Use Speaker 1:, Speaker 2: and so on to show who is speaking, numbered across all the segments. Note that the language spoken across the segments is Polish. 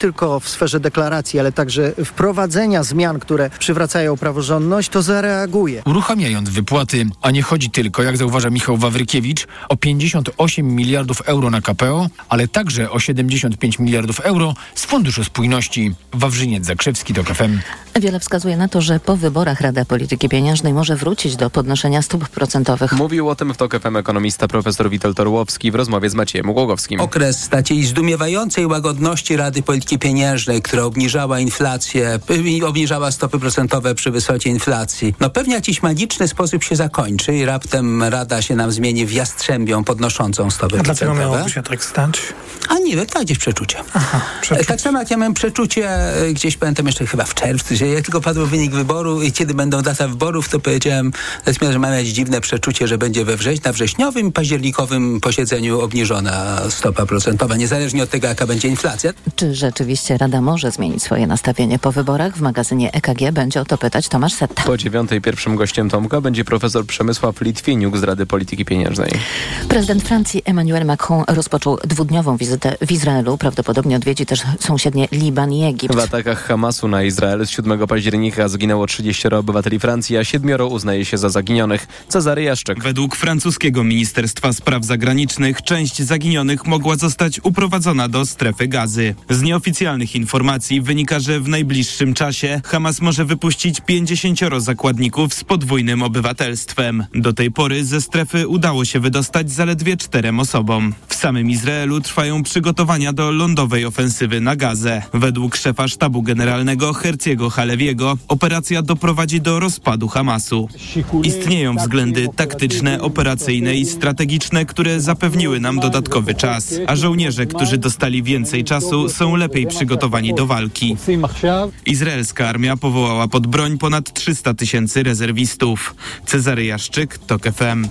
Speaker 1: tylko w sferze deklaracji, ale także wprowadzenia zmian, które przywracają praworządność, to zareaguje.
Speaker 2: Uruchamiając wypłaty, a nie chodzi tylko, jak zauważa Michał Wawrykiewicz, o 58 miliardów euro na KPO, ale także o 75 miliardów euro z Funduszu Spójności. Wawrzyniec Zakrzewski to KFM.
Speaker 3: Wiele wskazuje na to, że po wyborach Rada Polityki Pieniężnej może wrócić do podnoszenia stóp procentowych.
Speaker 4: Mówił o tym w TOK FM ekonomista profesor Witold Torłowski w rozmowie z Maciejem Głogowskim.
Speaker 5: Okres takiej zdumiewającej łagodności Rady Polityki Pieniężnej, która obniżała inflację, obniżała stopy procentowe przy wysokiej inflacji, no pewnie jakiś magiczny sposób się zakończy i raptem Rada się nam zmieni w jastrzębią podnoszącą stopy
Speaker 6: A
Speaker 5: procentowe.
Speaker 6: dlaczego miałoby się tak stać?
Speaker 5: A nie wiem, to gdzieś przeczucie.
Speaker 6: Aha, przeczucie.
Speaker 5: Tak samo jak ja miałem przeczucie, e, gdzieś pamiętam jeszcze chyba w czerwcu, że jak tylko padł wynik wyboru i kiedy będą data wyborów, to powiedziałem, że mam jakieś dziwne przeczucie, że będzie we wrześniu, na wrześniowym i październikowym posiedzeniu obniżona stopa procentowa, niezależnie od tego, jaka będzie inflacja.
Speaker 3: Czy rzeczywiście Rada może zmienić swoje nastawienie po wyborach? W magazynie EKG będzie o to pytać Tomasz Setta.
Speaker 4: Po dziewiątej pierwszym gościem Tomka będzie profesor Przemysław Litwiniuk z Rady Polityki Pieniężnej.
Speaker 3: Prezydent Francji Emmanuel Macron rozpoczął dwudniową wizytę w Izraelu. Prawdopodobnie odwiedzi też sąsiednie Liban i Egipt.
Speaker 4: W atakach Hamasu na Izrael z 7 października zginęło 30 obywateli Francji, a siedmioro uznaje się za zaginionych. Cezary Jaszczek.
Speaker 7: Według francuskiego Ministerstwa Spraw Zagranicznych część zaginionych mogła zostać uprowadzona do strefy gazy. Z nieoficjalnych informacji wynika, że w najbliższym czasie Hamas może wypuścić 50 zakładników z podwójnym obywatelstwem. Do tej pory ze strefy udało się wydostać zaledwie czterem osobom. W samym Izraelu trwają przygotowania do lądowej ofensywy na Gazę. Według szefa sztabu generalnego Herciego Halewiego operacja doprowadzi do rozpadu Hamasu. Istnieją względy taktyczne, operacyjne i strategiczne, które zapewniły nam dodatkowy czas, a żołnierze, którzy dostali więcej czasu, są lepiej przygotowani do walki. Izraelska armia powołała pod broń ponad 300 tysięcy rezerwistów. Cezary Jaszczyk, TOK FM.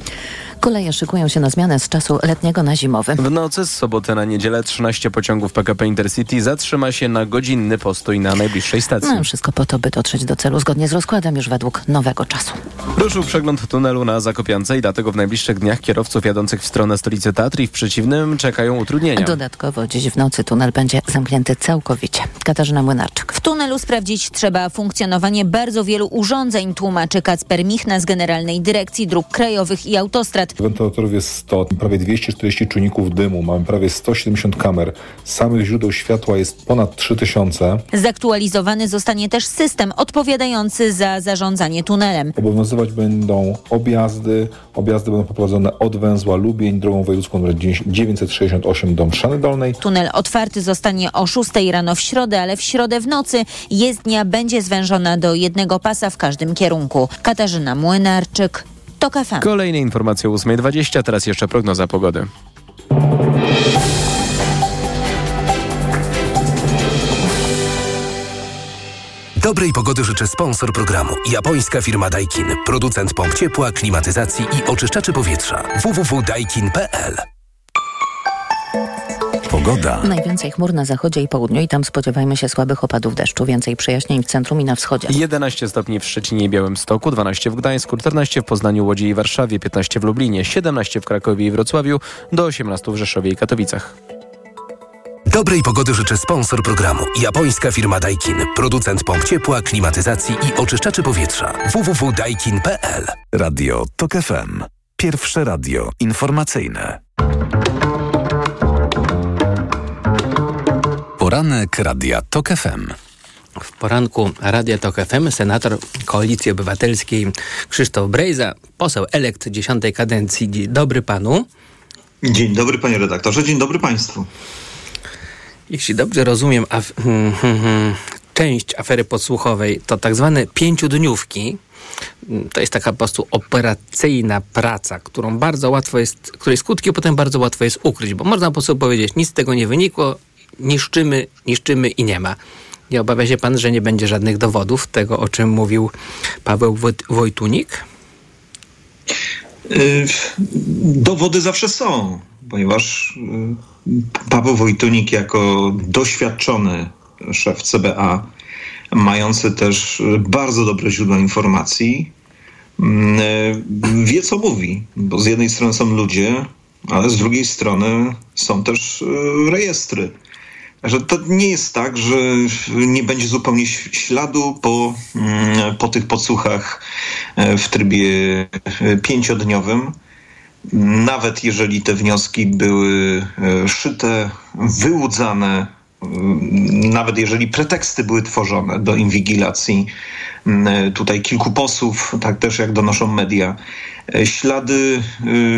Speaker 3: Koleje szykują się na zmianę z czasu letniego na zimowy.
Speaker 4: W nocy z soboty na niedzielę 13 pociągów PKP Intercity zatrzyma się na godzinny postój na najbliższej stacji.
Speaker 3: No, wszystko po to, by dotrzeć do celu zgodnie z rozkładem już według nowego czasu.
Speaker 4: Ruszył przegląd tunelu na Zakopiance i dlatego w najbliższych dniach kierowców jadących w stronę stolicy Tatry w przeciwnym czekają utrudnienia.
Speaker 3: Dodatkowo dziś w nocy tunel będzie zamknięty całkowicie. Katarzyna Młynarczyk.
Speaker 8: W tunelu sprawdzić trzeba funkcjonowanie bardzo wielu urządzeń, tłumaczy Kacper Michna z Generalnej Dyrekcji Dróg Krajowych i Autostrad.
Speaker 9: Wentylatorów jest 100, prawie 240 czujników dymu, mamy prawie 170 kamer. Samych źródeł światła jest ponad 3000.
Speaker 8: Zaktualizowany zostanie też system odpowiadający za zarządzanie tunelem.
Speaker 9: Obowiązywać będą objazdy. Objazdy będą poprowadzone od węzła Lubień, drogą wojewódzką nr 968 do Mszany Dolnej.
Speaker 8: Tunel otwarty zostanie o 6 rano w środę, ale w środę w nocy jezdnia będzie zwężona do jednego pasa w każdym kierunku. Katarzyna Młynarczyk, TOK FM.
Speaker 4: Kolejne informacje o 8.20, teraz jeszcze prognoza pogody.
Speaker 10: Dobrej pogody życzę sponsor programu. Japońska firma Daikin. Producent pomp ciepła, klimatyzacji i oczyszczaczy powietrza. www.daikin.pl
Speaker 3: Pogoda. Najwięcej chmur na zachodzie i południu i tam spodziewajmy się słabych opadów deszczu. Więcej przejaśnień w centrum i na wschodzie.
Speaker 4: 11 stopni w Szczecinie i Białymstoku, 12 w Gdańsku, 14 w Poznaniu, Łodzi i Warszawie, 15 w Lublinie, 17 w Krakowie i Wrocławiu, do 18 w Rzeszowie i Katowicach.
Speaker 10: Dobrej pogody życzę sponsor programu. Japońska firma Daikin. Producent pomp ciepła, klimatyzacji i oczyszczaczy powietrza. www.daikin.pl
Speaker 11: Radio TOK FM. Pierwsze radio informacyjne. Poranek Radia TOK FM.
Speaker 12: W poranku Radia Tok FM senator Koalicji Obywatelskiej Krzysztof Brejza, poseł elekt dziesiątej kadencji. Dzień dobry panu.
Speaker 13: Dzień dobry panie redaktorze, dzień dobry państwu.
Speaker 12: Jeśli dobrze rozumiem, af hmm, hmm, hmm, część afery podsłuchowej to tak zwane pięciodniówki. To jest taka po prostu operacyjna praca, którą bardzo łatwo jest, której skutki potem bardzo łatwo jest ukryć, bo można po prostu powiedzieć, nic z tego nie wynikło, niszczymy, niszczymy i nie ma. Nie obawia się pan, że nie będzie żadnych dowodów tego, o czym mówił Paweł Wojtunik?
Speaker 13: Dowody zawsze są, ponieważ Paweł Wojtunik jako doświadczony szef CBA, mający też bardzo dobre źródła informacji, wie co mówi, bo z jednej strony są ludzie, ale z drugiej strony są też rejestry. Że to nie jest tak, że nie będzie zupełnie śladu po, mm, po tych podsłuchach e, w trybie e, pięciodniowym. Nawet jeżeli te wnioski były e, szyte, wyłudzane, nawet jeżeli preteksty były tworzone do inwigilacji tutaj kilku posłów, tak też jak donoszą media, ślady,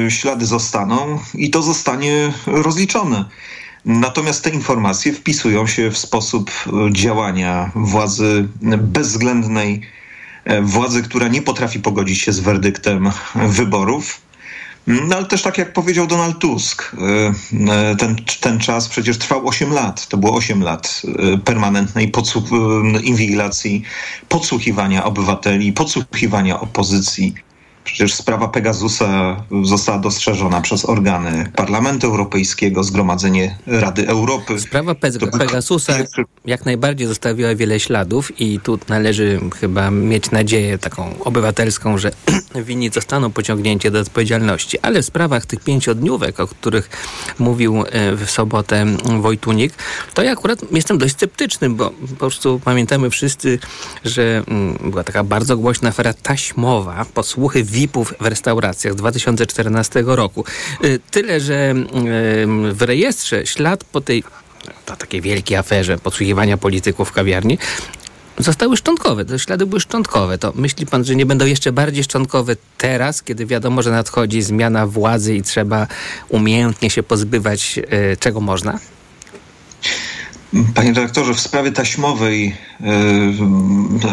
Speaker 13: ślady zostaną i to zostanie rozliczone. Natomiast te informacje wpisują się w sposób e, działania władzy bezwzględnej, e, władzy, która nie potrafi pogodzić się z werdyktem wyborów. No ale też tak jak powiedział Donald Tusk, e, ten, ten czas przecież trwał 8 lat. To było 8 lat permanentnej podsłuch, inwigilacji, podsłuchiwania obywateli, podsłuchiwania opozycji Przecież sprawa Pegasusa została dostrzeżona przez organy Parlamentu Europejskiego, Zgromadzenie Rady Europy.
Speaker 12: Sprawa Pe Pegasusa jak najbardziej zostawiła wiele śladów i tu należy chyba mieć nadzieję taką obywatelską, że winni zostaną pociągnięci do odpowiedzialności. Ale w sprawach tych pięciodniówek, o których mówił e, w sobotę Wojtunik, to ja akurat jestem dość sceptyczny, bo po prostu pamiętamy wszyscy, że mm, była taka bardzo głośna afera taśmowa, podsłuchy VIP-ów w restauracjach z 2014 roku. Y, tyle, że w rejestrze ślad po tej to takiej wielkiej aferze podsłuchiwania polityków w kawiarni zostały szczątkowe. Te ślady były szczątkowe. To myśli pan, że nie będą jeszcze bardziej szczątkowe teraz, kiedy wiadomo, że nadchodzi zmiana władzy i trzeba umiejętnie się pozbywać y, czego można?
Speaker 13: Panie dyrektorze, w sprawie taśmowej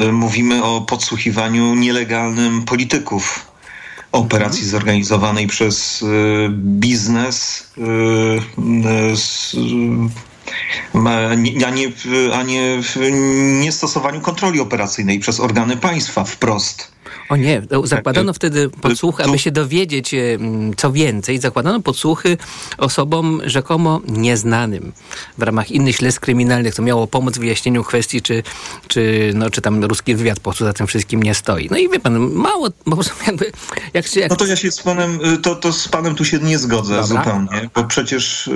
Speaker 13: yy, mówimy o podsłuchiwaniu nielegalnym polityków operacji mhm. zorganizowanej przez y, biznes, y, a nie, a nie w niestosowaniu kontroli operacyjnej przez organy państwa wprost.
Speaker 12: O nie, zakładano wtedy podsłuchy, aby się dowiedzieć e, co więcej, zakładano podsłuchy osobom rzekomo nieznanym w ramach innych śledztw kryminalnych. To miało pomóc w wyjaśnieniu kwestii, czy, czy, no, czy tam ruski wywiad po prostu za tym wszystkim nie stoi. No i wie pan, mało, bo jakby... Jak się, jak...
Speaker 13: No to ja się z panem, to, to z panem tu się nie zgodzę Dobra. zupełnie, bo przecież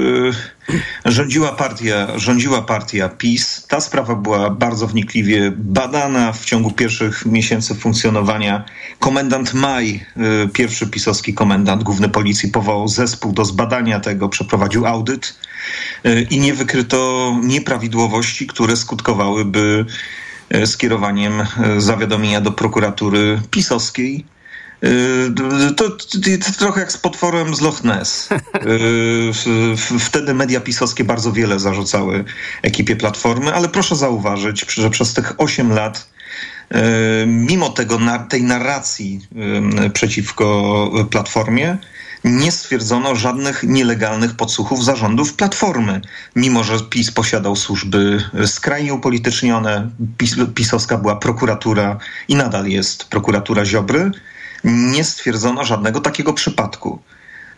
Speaker 13: rządziła partia, rządziła partia PiS. Ta sprawa była bardzo wnikliwie badana w ciągu pierwszych miesięcy funkcjonowania Komendant Maj, y, pierwszy pisowski komendant główny policji, powołał zespół do zbadania tego, przeprowadził audyt y, i nie wykryto nieprawidłowości, które skutkowałyby y, skierowaniem zawiadomienia do prokuratury pisowskiej. To, to, to, trochę jak z potworem z Loch Ness. Wtedy media pisowskie bardzo wiele zarzucały ekipie Platformy, ale proszę zauważyć, że przez tych 8 lat mimo tego, tej narracji e, przeciwko Platformie, nie stwierdzono żadnych nielegalnych podsłuchów zarządów Platformy, mimo że PiS posiadał służby skrajnie upolitycznione, PiS, pisowska była prokuratura i nadal jest prokuratura Ziobry, nie stwierdzono żadnego takiego przypadku.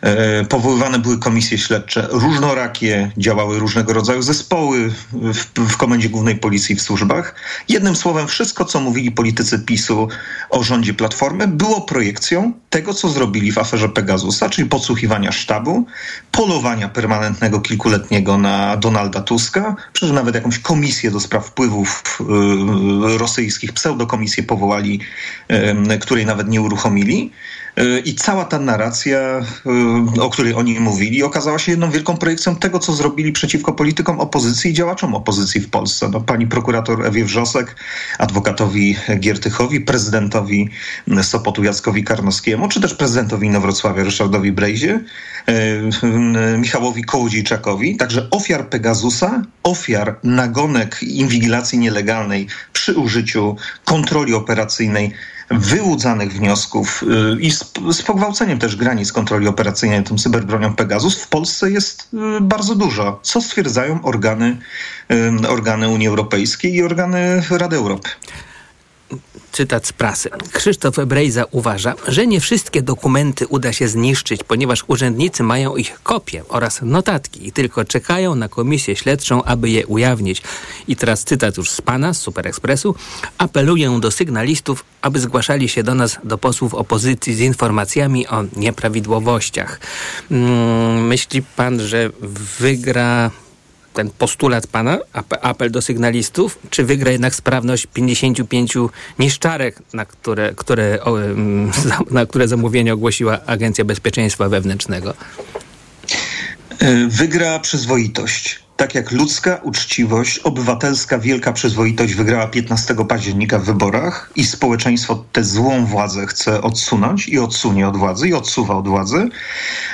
Speaker 13: E, powoływane były komisje śledcze różnorakie, działały różnego rodzaju zespoły w, w Komendzie Głównej Policji w służbach. Jednym słowem, wszystko, co mówili politycy PiSu o rządzie Platformy, było projekcją tego, co zrobili w aferze Pegasusa, czyli podsłuchiwania sztabu, polowania permanentnego kilkuletniego na Donalda Tuska, przecież nawet jakąś komisję do spraw wpływów y, rosyjskich, pseudokomisję powołali, y, której nawet nie uruchomili. I cała ta narracja, o której oni mówili, okazała się jedną wielką projekcją tego, co zrobili przeciwko politykom opozycji i działaczom opozycji w Polsce. No, pani prokurator Ewie Wrzosek, adwokatowi Giertychowi, prezydentowi Sopotu Jackowi Karnowskiemu, czy też prezydentowi Inowrocławia Ryszardowi Brejzie, y, y, Michałowi Kołodziejczakowi, także ofiar Pegasusa, ofiar nagonek inwigilacji nielegalnej przy użyciu kontroli operacyjnej wyłudzanych wniosków y, i z, z pogwałceniem też granic kontroli operacyjnej tą cyberbronią Pegasus w Polsce jest y, bardzo dużo, co stwierdzają organy, organy Unii Europejskiej i organy Rady Europy
Speaker 12: cytat z prasy. Krzysztof Brejza uważa, że nie wszystkie dokumenty uda się zniszczyć, ponieważ urzędnicy mają ich kopie oraz notatki i tylko czekają na komisję śledczą, aby je ujawnić. I teraz cytat już z pana, z Super Expressu. Apeluję do sygnalistów, aby zgłaszali się do nas, do posłów opozycji z informacjami o nieprawidłowościach. Hmm, myśli pan, że wygra ten postulat pana, apel do sygnalistów, czy wygra jednak sprawność 55 niszczarek, na które, które, na które zamówienie ogłosiła Agencja Bezpieczeństwa Wewnętrznego?
Speaker 13: E, wygra przyzwoitość tak jak ludzka uczciwość, obywatelska wielka przyzwoitość wygrała 15 października w wyborach i społeczeństwo tę złą władzę chce odsunąć i odsunie od władzy i odsuwa od władzy,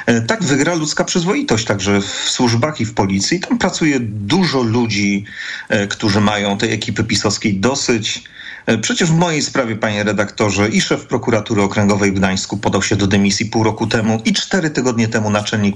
Speaker 13: e, tak wygra ludzka przyzwoitość także w służbach i w policji. Tam pracuje dużo ludzi, e, którzy mają tej ekipy pisowskiej dosyć. E, przecież w mojej sprawie, panie redaktorze, i szef prokuratury okręgowej w Gdańsku podał się do dymisji pół roku temu i cztery tygodnie temu naczelnik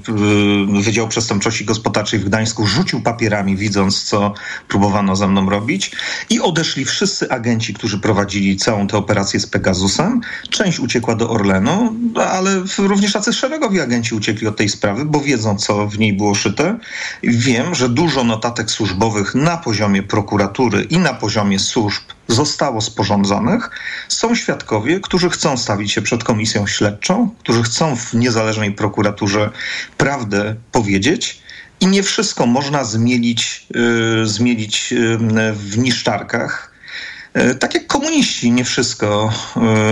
Speaker 13: Wydziału Przestępczości Gospodarczej w Gdańsku rzucił papierami, widząc, co próbowano ze mną robić. I odeszli wszyscy agenci, którzy prowadzili całą tę operację z Pegasusem. Część uciekła do Orlenu, ale również tacy szeregowi agenci uciekli od tej sprawy, bo wiedzą, co w niej było szyte. Wiem, że dużo notatek służbowych na poziomie prokuratury i na poziomie służb zostało sporządzonych, są świadkowie, którzy chcą stawić się przed komisją śledczą, którzy chcą w niezależnej prokuraturze prawdę powiedzieć. I nie wszystko można zmielić, yy, zmielić yy, w niszczarkach. E, tak jak komuniści nie wszystko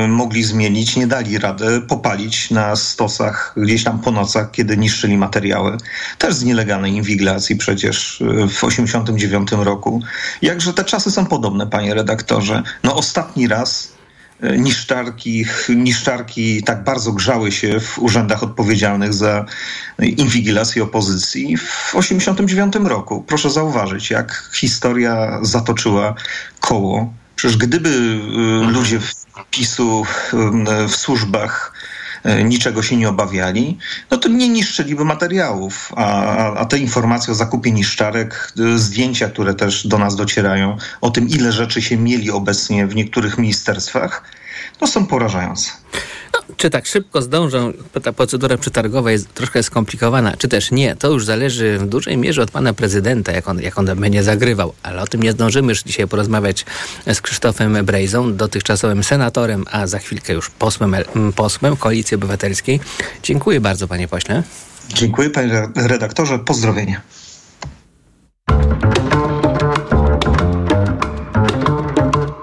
Speaker 13: y, mogli zmienić, nie dali rady popalić na stosach gdzieś tam po nocach, kiedy niszczyli materiały. Też z nielegalnej inwigilacji przecież y, w 89 roku. Jakże te czasy są podobne, panie redaktorze. No ostatni raz niszczarki, niszczarki tak bardzo grzały się w urzędach odpowiedzialnych za inwigilację opozycji w 1989 roku. Proszę zauważyć, jak historia zatoczyła koło Przecież gdyby y, ludzie w PiSu y, w służbach niczego się nie obawiali, no to nie niszczyliby materiałów. A, a te informacje o zakupie niszczarek, zdjęcia, które też do nas docierają, o tym, ile rzeczy się mieli obecnie w niektórych ministerstwach, no są porażające.
Speaker 12: Czy tak szybko zdążą, ta procedura przetargowa jest troszkę skomplikowana, czy też nie, to już zależy w dużej mierze od pana prezydenta, jak on, jak on będzie zagrywał. Ale o tym nie zdążymy już dzisiaj porozmawiać z Krzysztofem Brejzą, dotychczasowym senatorem, a za chwilkę już posłem, posłem Koalicji Obywatelskiej. Dziękuję bardzo, panie pośle.
Speaker 13: Dziękuję, panie redaktorze. Pozdrowienia.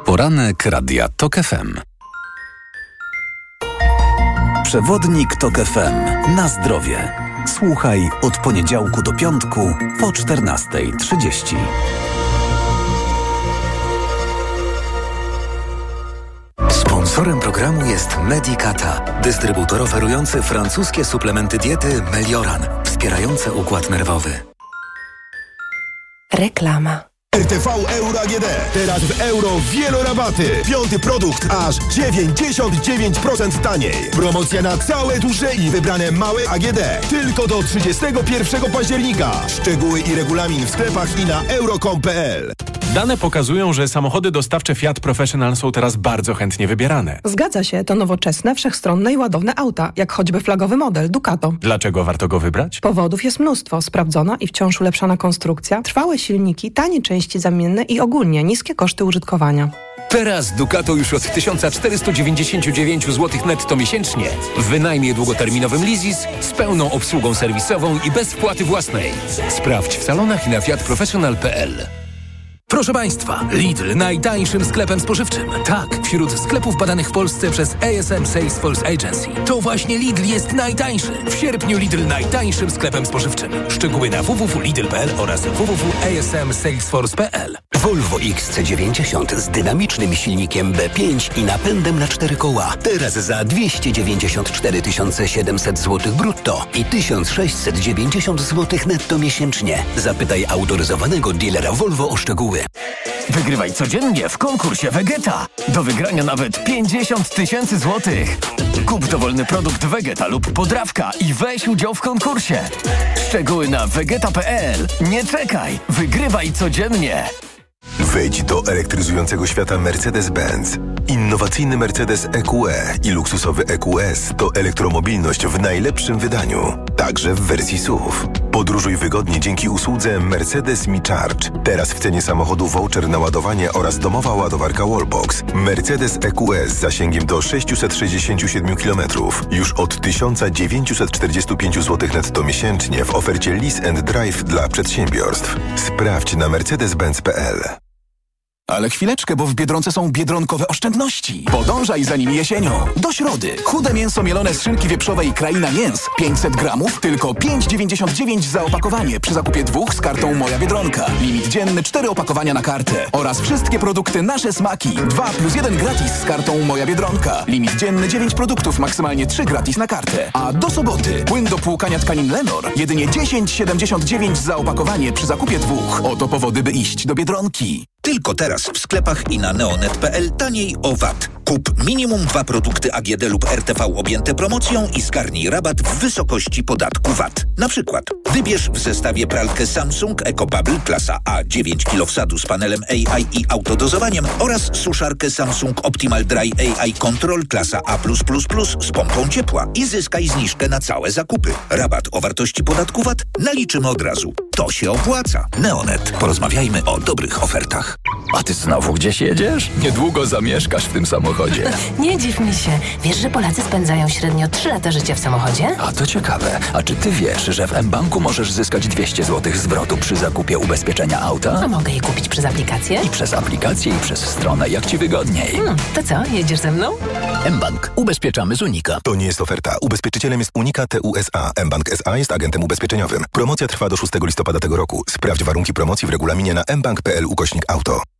Speaker 11: Poranek Radia TOK FM. Przewodnik TOK FM. Na zdrowie. Słuchaj od poniedziałku do piątku po 14.30. Sponsorem programu jest Medicata, dystrybutor oferujący francuskie suplementy diety Melioran, wspierające układ nerwowy.
Speaker 6: Reklama. RTV Euro AGD. Teraz w euro wielorabaty. Piąty produkt aż 99% taniej. Promocja na całe duże i wybrane małe AGD. Tylko do 31 października. Szczegóły i regulamin w sklepach i na euro.com.pl.
Speaker 14: Dane pokazują, że samochody dostawcze Fiat Professional są teraz bardzo chętnie wybierane.
Speaker 15: Zgadza się, to nowoczesne, wszechstronne i ładowne auta, jak choćby flagowy model Ducato.
Speaker 14: Dlaczego warto go wybrać?
Speaker 15: Powodów jest mnóstwo. Sprawdzona i wciąż ulepszana konstrukcja, trwałe silniki, tanie części zamienne i ogólnie niskie koszty użytkowania.
Speaker 10: Teraz Ducato już od 1499 zł netto miesięcznie w wynajmie długoterminowym Lizis z pełną obsługą serwisową i bez wpłaty własnej. Sprawdź w salonach i na fiatprofessional.pl. Proszę Państwa, Lidl najtańszym sklepem spożywczym. Tak, wśród sklepów badanych w Polsce przez ASM Salesforce Agency. To właśnie Lidl jest najtańszy. W sierpniu Lidl najtańszym sklepem spożywczym. Szczegóły na www.lidl.pl oraz www.asmsalesforce.pl
Speaker 16: Volvo XC90 z dynamicznym silnikiem B5 i napędem na cztery koła. Teraz za 294 700 zł brutto i 1690 zł netto miesięcznie. Zapytaj autoryzowanego dealera Volvo o szczegóły.
Speaker 17: Wygrywaj codziennie w konkursie Vegeta. Do wygrania nawet 50 tysięcy złotych. Kup dowolny produkt Vegeta lub podrawka i weź udział w konkursie. Szczegóły na vegeta.pl. Nie czekaj, wygrywaj codziennie.
Speaker 6: Wejdź do elektryzującego świata Mercedes-Benz. Innowacyjny Mercedes EQE i luksusowy EQS to elektromobilność w najlepszym wydaniu, także w wersji SUV. Podróżuj wygodnie dzięki usłudze Mercedes Me Charge. Teraz w cenie samochodu voucher na ładowanie oraz domowa ładowarka Wallbox. Mercedes EQS z zasięgiem do 667 km. Już od 1945 zł netto miesięcznie w ofercie Lease and Drive dla przedsiębiorstw. Sprawdź na mercedes-benz.pl.
Speaker 18: Ale chwileczkę, bo w Biedronce są biedronkowe oszczędności. Podążaj za nimi jesienią. Do środy. Chude mięso mielone z szynki wieprzowej Kraina Mięs. 500 gramów, tylko 5,99 za opakowanie przy zakupie dwóch z kartą Moja Biedronka. Limit dzienny 4 opakowania na kartę. Oraz wszystkie produkty Nasze Smaki. 2 plus 1 gratis z kartą Moja Biedronka. Limit dzienny 9 produktów, maksymalnie 3 gratis na kartę. A do soboty płyn do płukania tkanin Lenor. Jedynie 10,79 za opakowanie przy zakupie dwóch. Oto powody, by iść do Biedronki.
Speaker 19: Tylko teraz w sklepach i na neonet.pl taniej o VAT. Kup minimum dwa produkty AGD lub RTV objęte promocją i zgarnij rabat w wysokości podatku VAT. Na przykład wybierz w zestawie pralkę Samsung EcoBubble klasa A 9 kg wsadu z panelem AI i autodozowaniem oraz suszarkę Samsung Optimal Dry AI Control klasa A+++ z pompą ciepła i zyskaj zniżkę na całe zakupy. Rabat o wartości podatku VAT naliczymy od razu. To się opłaca. Neonet. Porozmawiajmy o dobrych ofertach.
Speaker 20: A ty znowu gdzieś jedziesz? Niedługo zamieszkasz w tym samochodzie.
Speaker 21: Nie dziw mi się. Wiesz, że Polacy spędzają średnio 3 lata życia w samochodzie?
Speaker 20: A to ciekawe. A czy ty wiesz, że w mBanku możesz zyskać 200 zł zwrotu przy zakupie ubezpieczenia auta?
Speaker 21: A mogę je kupić przez aplikację?
Speaker 20: I przez aplikację, i przez stronę, jak ci wygodniej.
Speaker 21: Hmm, to co, jedziesz ze mną?
Speaker 20: mBank. Ubezpieczamy z Unika.
Speaker 6: To nie jest oferta. Ubezpieczycielem jest Unika TUSA. mBank SA jest agentem ubezpieczeniowym. Promocja trwa do 6 listopada tego roku. Sprawdź warunki promocji w regulaminie na mbank.pl ukośnik auto. auto.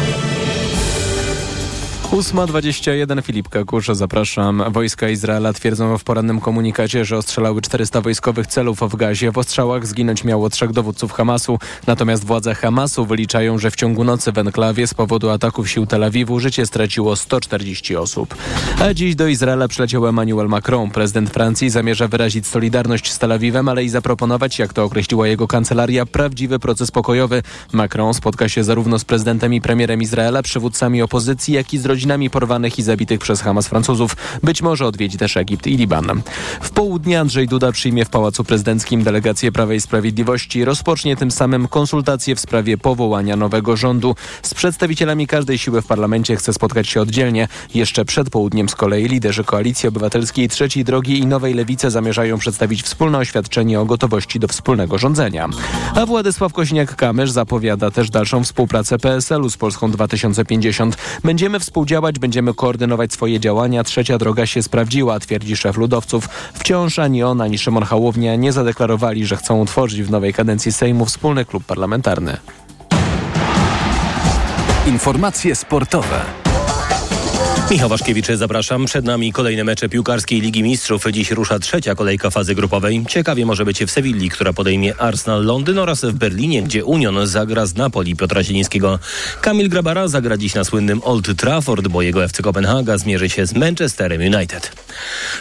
Speaker 4: 8.21 Filip Kakusz, zapraszam. Wojska Izraela twierdzą w porannym komunikacie, że ostrzelały 400 wojskowych celów w Gazie. W ostrzałach zginąć miało trzech dowódców Hamasu. Natomiast władze Hamasu wyliczają, że w ciągu nocy w enklawie z powodu ataków sił Tel Awiwu życie straciło 140 osób. A dziś do Izraela przyleciał Emmanuel Macron. Prezydent Francji zamierza wyrazić solidarność z Tel Awiwem, ale i zaproponować, jak to określiła jego kancelaria, prawdziwy proces pokojowy. Macron spotka się zarówno z prezydentem i premierem Izraela, przywódcami opozycji, jak i z rodzinami porwanych i zabitych przez Hamas Francuzów. Być może odwiedzi też Egipt i Liban. W południe Andrzej Duda przyjmie w Pałacu Prezydenckim delegację Prawa i Sprawiedliwości. Rozpocznie tym samym konsultacje w sprawie powołania nowego rządu. Z przedstawicielami każdej siły w parlamencie chce spotkać się oddzielnie. Jeszcze przed południem z kolei liderzy Koalicji Obywatelskiej Trzeciej Drogi i Nowej Lewicy zamierzają przedstawić wspólne oświadczenie o gotowości do wspólnego rządzenia. A Władysław Kośniak-Kamysz zapowiada też dalszą współpracę PSL-u z Polską 2050. Będziemy współdziałać działać, będziemy koordynować swoje działania. Trzecia droga się sprawdziła, twierdzi szef ludowców. Wciąż ani on, ani Szymon nie zadeklarowali, że chcą utworzyć w nowej kadencji Sejmu wspólny klub parlamentarny.
Speaker 11: Informacje sportowe.
Speaker 22: Michał Waszkiewicz, zapraszam. Przed nami kolejne mecze piłkarskiej Ligi Mistrzów. Dziś rusza trzecia kolejka fazy grupowej. Ciekawie może być w Sewilli, która podejmie Arsenal Londyn oraz w Berlinie, gdzie Union zagra z Napoli Piotra Zielińskiego. Kamil Grabara zagra dziś na słynnym Old Trafford, bo jego FC Kopenhaga zmierzy się z Manchesterem United.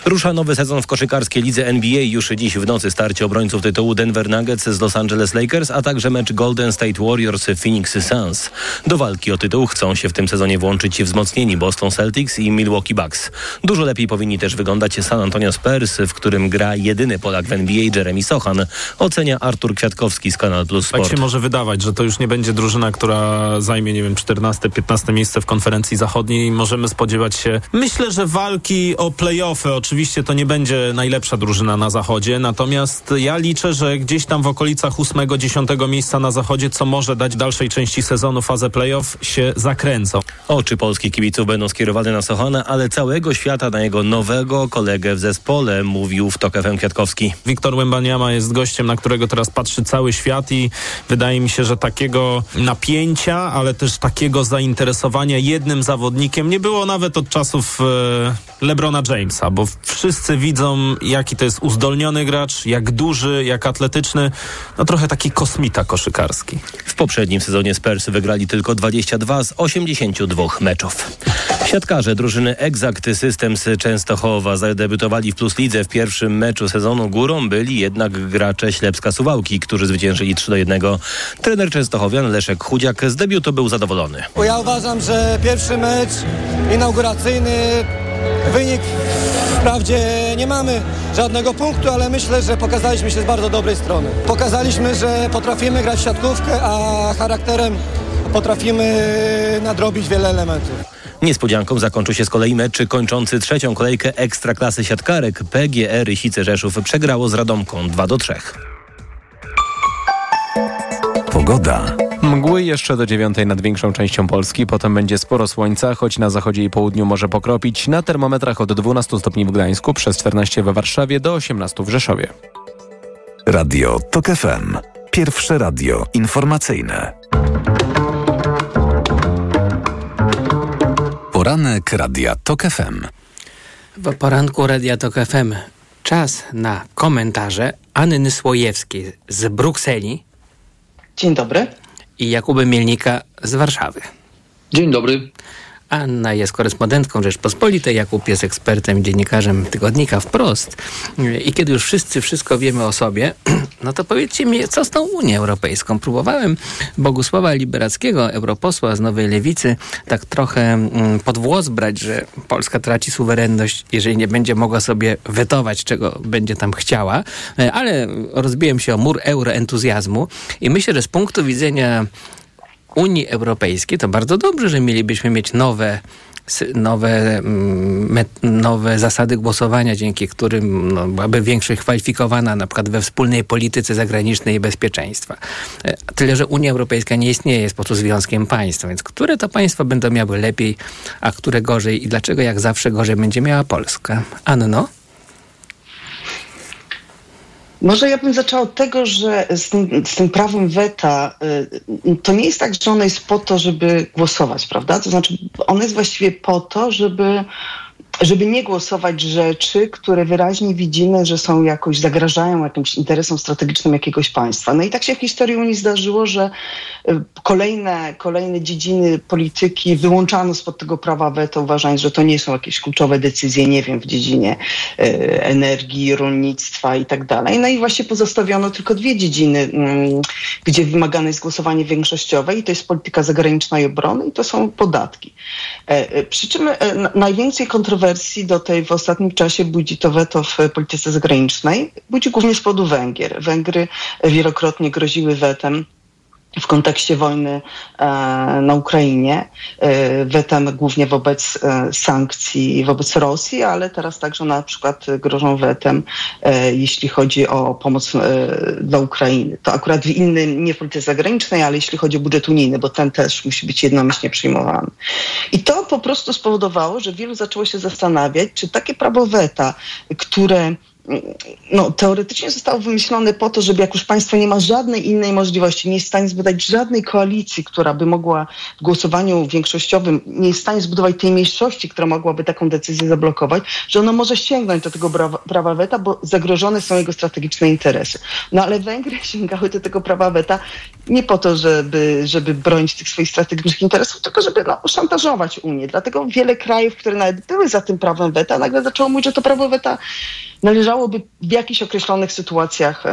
Speaker 22: Rusza nowy sezon w koszykarskiej lidze NBA. Już dziś w nocy starcie obrońców tytułu Denver Nuggets z Los Angeles Lakers, a także mecz Golden State Warriors Phoenix Suns. Do walki o tytuł chcą się w tym sezonie włączyć wzmocnieni Boston Celtics i Milwaukee Bucks. Dużo lepiej powinni też wyglądać San Antonio Spurs, w którym gra jedyny Polak w NBA Jeremy Sochan, ocenia Artur Kwiatkowski z Kanal Plus Sport.
Speaker 14: Tak się może wydawać, że to już nie będzie drużyna, która zajmie, nie wiem, 14-15 miejsce w konferencji zachodniej. Możemy spodziewać się, myślę, że walki o play
Speaker 23: playoffy. Oczywiście to nie będzie najlepsza drużyna na zachodzie, natomiast ja liczę, że gdzieś tam w okolicach 8-10 miejsca na zachodzie, co może dać dalszej części sezonu fazę playoff, się zakręcą.
Speaker 22: Oczy polskich kibiców będą skierowane na Sochana, ale całego świata na jego nowego kolegę w zespole, mówił w TOK FM Kwiatkowski.
Speaker 23: Wiktor Łębaniama jest gościem, na którego teraz patrzy cały świat i wydaje mi się, że takiego napięcia, ale też takiego zainteresowania jednym zawodnikiem nie było nawet od czasów e, LeBrona Jamesa, bo wszyscy widzą, jaki to jest uzdolniony gracz, jak duży, jak atletyczny, no trochę taki kosmita koszykarski.
Speaker 22: W poprzednim sezonie Spurs wygrali tylko 22 z 82 meczów. Siatkarze drużyny Exact Systems Częstochowa zadebiutowali w Plus Lidze w pierwszym meczu sezonu górą byli jednak gracze Ślepska Suwałki, którzy zwyciężyli 3 do 1. Trener Częstochowian Leszek Chudziak z debiutu był zadowolony.
Speaker 24: Ja uważam, że pierwszy mecz inauguracyjny wynik wprawdzie nie mamy żadnego punktu, ale myślę, że pokazaliśmy się z bardzo dobrej strony. Pokazaliśmy, że potrafimy grać w siatkówkę, a charakterem potrafimy nadrobić wiele elementów.
Speaker 22: Niespodzianką zakończył się z kolei mecz kończący trzecią kolejkę Ekstraklasy Siatkarek. PGE Rysice Rzeszów przegrało z Radomką 2 do 3.
Speaker 11: Pogoda.
Speaker 4: Mgły jeszcze do dziewiątej nad większą częścią Polski, potem będzie sporo słońca, choć na zachodzie i południu może pokropić. Na termometrach od 12 stopni w Gdańsku, przez 14 we Warszawie do 18 w Rzeszowie.
Speaker 11: Radio TOK FM. Pierwsze radio informacyjne. Poranek Radia TOK FM.
Speaker 12: W poranku Radia Tok FM czas na komentarze Anny Słojewskiej z Brukseli.
Speaker 25: Dzień dobry.
Speaker 12: I Jakuby Mielnika z Warszawy.
Speaker 25: Dzień dobry.
Speaker 12: Anna jest korespondentką Rzeczpospolitej, Jakub jest ekspertem i dziennikarzem tygodnika Wprost. I kiedy już wszyscy wszystko wiemy o sobie, no to powiedzcie mi, co z tą Unią Europejską? Próbowałem Bogusława Liberackiego, europosła z Nowej Lewicy, tak trochę mm, pod włos brać, że Polska traci suwerenność, jeżeli nie będzie mogła sobie wetować, czego będzie tam chciała, E, ale rozbiłem się o mur euroentuzjazmu i myślę, że z punktu widzenia Unii Europejskiej, to bardzo dobrze, że mielibyśmy mieć nowe nowe, mm, nowe zasady głosowania, dzięki którym no, byłaby większość kwalifikowana na przykład we wspólnej polityce zagranicznej i bezpieczeństwa. E, Tyle, że Unia Europejska nie istnieje, jest po prostu związkiem państw, więc które to państwa będą miały lepiej, a które gorzej i dlaczego jak zawsze gorzej będzie miała Polska? Anno?
Speaker 25: Może ja bym zaczęła od tego, że z tym, z tym prawem weta y, to nie jest tak, że ono jest po to, żeby głosować, prawda? To znaczy, ono jest właściwie po to, żeby żeby nie głosować rzeczy, które wyraźnie widzimy, że są jakoś, zagrażają jakimś interesom strategicznym jakiegoś państwa. No i tak się w historii Unii zdarzyło, że y, kolejne, kolejne dziedziny polityki wyłączano spod tego prawa weto, uważając, że to nie są jakieś kluczowe decyzje, nie wiem, w dziedzinie y, energii, rolnictwa i tak dalej. No i właśnie pozostawiono tylko dwie dziedziny, mm, gdzie wymagane jest głosowanie większościowe i to jest polityka zagraniczna i obrony i to są podatki. E, e, Przy czym e, na- najwięcej kontrowersji do tej w ostatnim czasie budzi to weto w polityce zagranicznej. Budzi głównie z powodu Węgier. Węgry wielokrotnie groziły wetem w kontekście wojny e, na Ukrainie, e, wetem głównie wobec e, sankcji wobec Rosji, ale teraz także na przykład grożą wetem, jeśli chodzi o pomoc dla Ukrainy. To akurat w innym, nie w polityce zagranicznej, ale jeśli chodzi o budżet unijny, bo ten też musi być jednomyślnie przyjmowany. I to po prostu spowodowało, że wielu zaczęło się zastanawiać, czy takie prawo weta, które no, teoretycznie zostało wymyślone po to, żeby jak już państwo nie ma żadnej innej możliwości, nie jest w stanie zbudować żadnej koalicji, która by mogła w głosowaniu większościowym, nie jest w stanie zbudować tej mniejszości, która mogłaby taką decyzję zablokować, że ono może sięgnąć do tego prawa, prawa weta, bo zagrożone są jego strategiczne interesy. No ale Węgry sięgały do tego prawa weta nie po to, żeby, żeby bronić tych swoich strategicznych interesów, tylko żeby no, szantażować Unię. Dlatego wiele krajów, które nawet były za tym prawem weta, nagle zaczęło mówić, że to prawo weta należałoby w jakichś określonych sytuacjach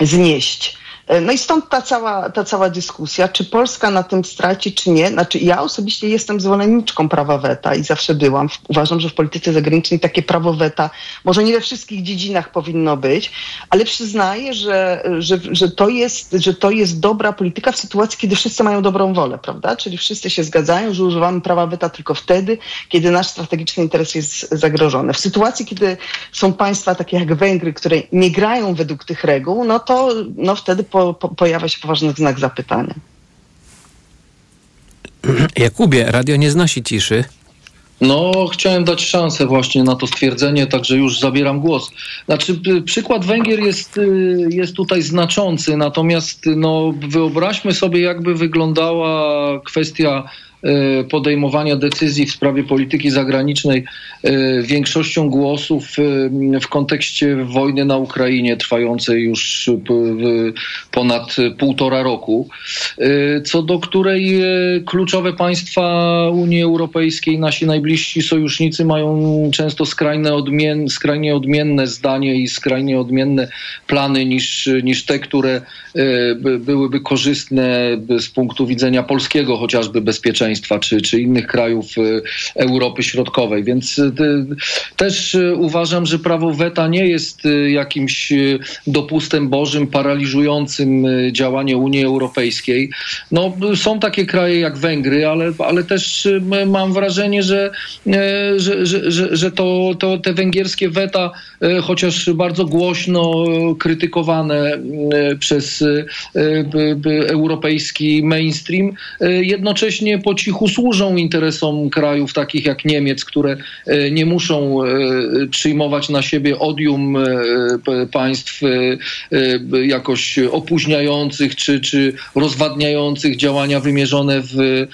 Speaker 25: znieść. E, No i stąd ta cała, ta cała dyskusja, czy Polska na tym straci, czy nie. Znaczy ja osobiście jestem zwolenniczką prawa weta i zawsze byłam. Uważam, że w polityce zagranicznej takie prawo weta może nie we wszystkich dziedzinach powinno być, ale przyznaję, że, że, że, to, jest, że to jest dobra polityka w sytuacji, kiedy wszyscy mają dobrą wolę, prawda? Czyli wszyscy się zgadzają, że używamy prawa weta tylko wtedy, kiedy nasz strategiczny interes jest zagrożony. W sytuacji, kiedy są państwa takie jak Węgry, które nie grają według tych reguł, no to no wtedy po, po, pojawia się poważny znak zapytania.
Speaker 12: Jakubie, radio nie znosi ciszy.
Speaker 26: No, chciałem dać szansę właśnie na to stwierdzenie, także już zabieram głos. Znaczy, przykład Węgier jest, y, jest tutaj znaczący, natomiast no, wyobraźmy sobie, jakby wyglądała kwestia podejmowania decyzji w sprawie polityki zagranicznej y, większością głosów y, w kontekście wojny na Ukrainie trwającej już ponad półtora roku, co do której kluczowe państwa Unii Europejskiej, nasi najbliżsi sojusznicy mają często skrajne odmien, skrajnie odmienne zdanie i skrajnie odmienne plany niż, niż te, które by- byłyby korzystne z punktu widzenia polskiego chociażby bezpieczeństwa czy, czy innych krajów y, Europy Środkowej. Więc y, też y, uważam, że prawo weta nie jest jakimś dopustem bożym paraliżującym działanie Unii Europejskiej. No, są takie kraje jak Węgry, ale, ale też mam wrażenie, że, że, że, że, to, to te węgierskie weta, chociaż bardzo głośno krytykowane przez europejski mainstream, jednocześnie po cichu służą interesom krajów takich jak Niemiec, które y, nie muszą y, przyjmować na siebie odium p- państw jakoś opóźniających czy, czy rozwadniających działania wymierzone w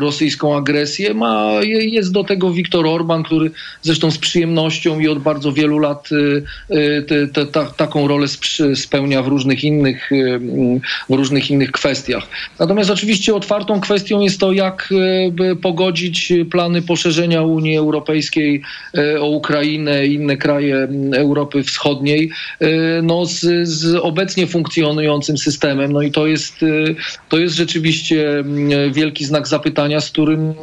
Speaker 26: rosyjską agresję. Ma, je- jest do tego Viktor Orban, który zresztą z przyjemnością i od bardzo wielu lat te, te, ta, taką rolę spełnia w różnych innych, w różnych innych kwestiach. Natomiast oczywiście otwartą kwestią jest to, jak y, by pogodzić plany poszerzenia Unii Europejskiej y, o Ukrainę i inne kraje Europy Wschodniej y, no, z, z obecnie funkcjonującym systemem. No i to jest, to jest rzeczywiście wielki znak zapytania, z którym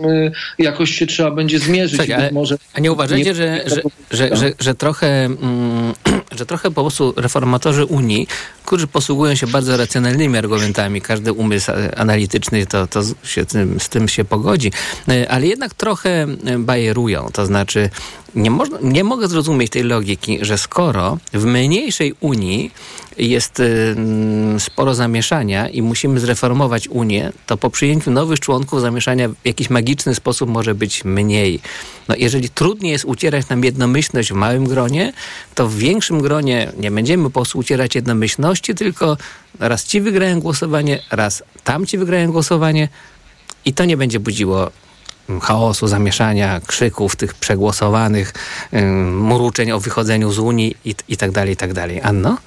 Speaker 26: jakoś się trzeba będzie zmierzyć.
Speaker 12: Ale,
Speaker 26: może
Speaker 12: a nie uważacie, że, że, że, że, że, trochę, mm, że trochę po prostu reformatorzy Unii, którzy posługują się bardzo racjonalnymi argumentami, każdy umysł e, analityczny to, to się tym, z tym się pogodzi, e, ale jednak trochę e, bajerują. To znaczy, nie, można, nie mogę zrozumieć tej logiki, że skoro w mniejszej Unii jest mm, sporo zamieszania i musimy zreformować Unię, to po przyjęciu nowych członków zamieszania w jakiś magiczny sposób może być mniej. No, jeżeli trudniej jest ucierać nam jednomyślność w małym gronie, to w większym gronie nie będziemy po prostu ucierać jednomyślności, tylko raz ci wygrają głosowanie, raz tamci wygrają głosowanie i to nie będzie budziło mm, chaosu, zamieszania, krzyków tych przegłosowanych, mruczeń o wychodzeniu z Unii i, i tak dalej, i tak dalej. Anno?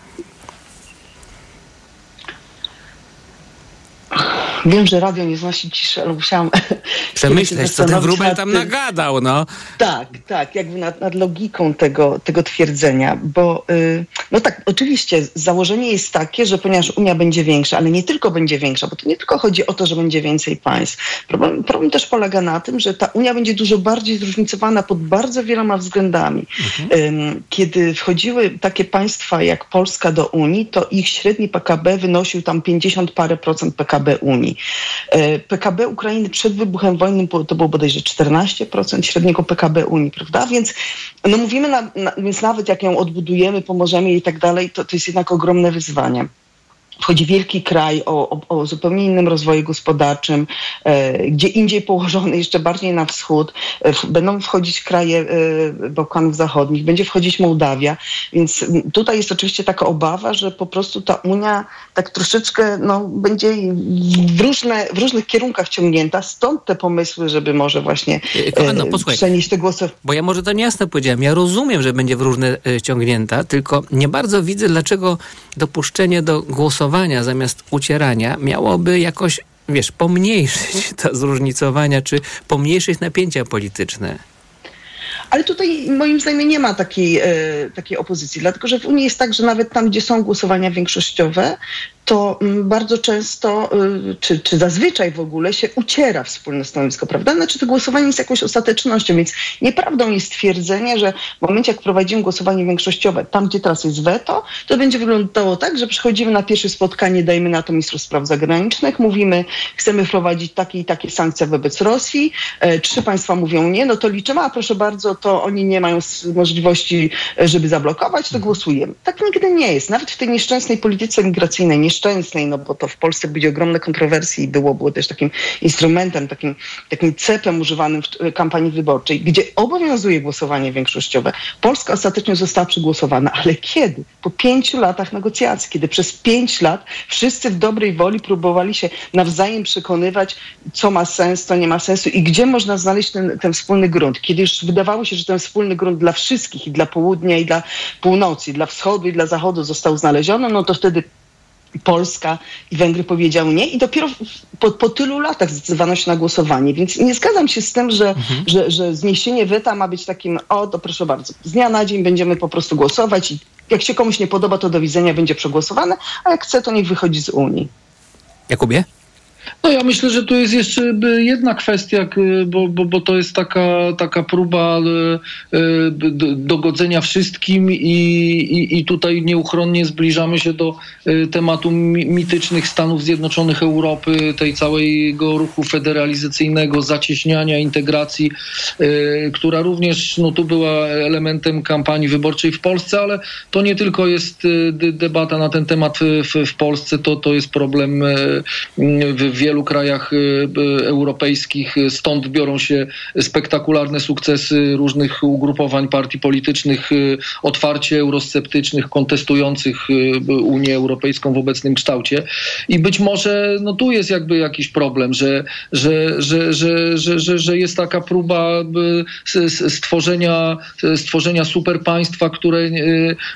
Speaker 25: Wiem, że radio nie znosi ciszy, ale musiałam...
Speaker 12: Przemyśleć, co ten wróbel tam nagadał, no.
Speaker 25: Tak, tak, jakby nad, nad logiką tego, tego twierdzenia, bo y, no tak, oczywiście założenie jest takie, że ponieważ Unia będzie większa, ale nie tylko będzie większa, bo to nie tylko chodzi o to, że będzie więcej państw. Problem, problem też polega na tym, że ta Unia będzie dużo bardziej zróżnicowana pod bardzo wieloma względami. Ym, Kiedy wchodziły takie państwa jak Polska do Unii, to ich średni PKB wynosił tam 50 parę procent PKB Unii. E, PKB Ukrainy przed wybuchem wojny to było bodajże 14% średniego PKB Unii, prawda? Więc no mówimy, na, na, więc nawet jak ją odbudujemy, pomożemy i tak dalej, to, to jest jednak ogromne wyzwanie. Wchodzi wielki kraj o, o, o zupełnie innym rozwoju gospodarczym, e, gdzie indziej położony, jeszcze bardziej na wschód. E, będą wchodzić kraje e, Bałkanów Zachodnich, będzie wchodzić Mołdawia, więc tutaj jest oczywiście taka obawa, że po prostu ta Unia tak troszeczkę no, będzie w, różne, w różnych kierunkach ciągnięta, stąd te pomysły, żeby może właśnie
Speaker 12: e, posłuchaj.
Speaker 25: przenieść te głosy.
Speaker 12: Bo ja może to niejasno powiedziałem. Ja rozumiem, że będzie w różne ciągnięta, tylko nie bardzo widzę, dlaczego dopuszczenie do głosowania zamiast ucierania miałoby jakoś, wiesz, pomniejszyć te zróżnicowania, czy pomniejszyć napięcia polityczne.
Speaker 25: Ale tutaj moim zdaniem nie ma takiej, e, takiej opozycji, dlatego że w Unii jest tak, że nawet tam, gdzie są głosowania większościowe, to mm, bardzo często, y, czy, czy zazwyczaj w ogóle się uciera wspólne stanowisko, prawda? Znaczy to głosowanie jest jakąś ostatecznością, więc nieprawdą jest stwierdzenie, że w momencie, jak prowadzimy głosowanie większościowe, tam gdzie teraz jest weto, to będzie wyglądało tak, że przychodzimy na pierwsze spotkanie, dajmy na to ministrów spraw zagranicznych, mówimy, chcemy wprowadzić takie i takie sankcje wobec Rosji, e, trzy państwa mówią nie, no to liczymy, a proszę bardzo, to oni nie mają możliwości, e, żeby zablokować, to głosujemy. Tak nigdy nie jest. Nawet w tej nieszczęsnej polityce migracyjnej, no bo to w Polsce będzie ogromne kontrowersje i było, było też takim instrumentem, takim, takim cepem używanym w kampanii wyborczej, gdzie obowiązuje głosowanie większościowe. Polska ostatecznie została przegłosowana, ale kiedy? Po pięciu latach negocjacji, kiedy przez pięć lat wszyscy w dobrej woli próbowali się nawzajem przekonywać, co ma sens, co nie ma sensu i gdzie można znaleźć ten, ten wspólny grunt. Kiedy już wydawało się, że ten wspólny grunt dla wszystkich, i dla południa, i dla północy, i dla wschodu, i dla zachodu został znaleziony, no to wtedy Polska i Węgry powiedziały nie i dopiero po, po, tylu latach zdecydowano się na głosowanie, więc nie zgadzam się z tym, że, mhm. że, że zniesienie weta ma być takim, o to proszę bardzo, z dnia na dzień będziemy po prostu głosować i jak się komuś nie podoba, to do widzenia będzie przegłosowane, a jak chce, to niech wychodzi z Unii.
Speaker 12: Jakubie?
Speaker 26: No ja myślę, że tu jest jeszcze jedna kwestia, bo, bo, bo to jest taka, taka próba e, e, dogodzenia wszystkim i, i, i tutaj nieuchronnie zbliżamy się do e, tematu mitycznych Stanów Zjednoczonych Europy, tej całego ruchu federalizacyjnego, zacieśniania, integracji, która również no, tu była elementem kampanii wyborczej w Polsce, ale to nie tylko jest debata na ten temat w, w Polsce, to, to jest problem w wielu krajach y, y, europejskich. Stąd biorą się spektakularne sukcesy różnych ugrupowań partii politycznych, y, otwarcie eurosceptycznych, kontestujących Unię Europejską w obecnym kształcie. I być może no, tu jest jakby jakiś problem, że, że, że, że, że, że, że jest taka próba stworzenia, stworzenia super państwa, które,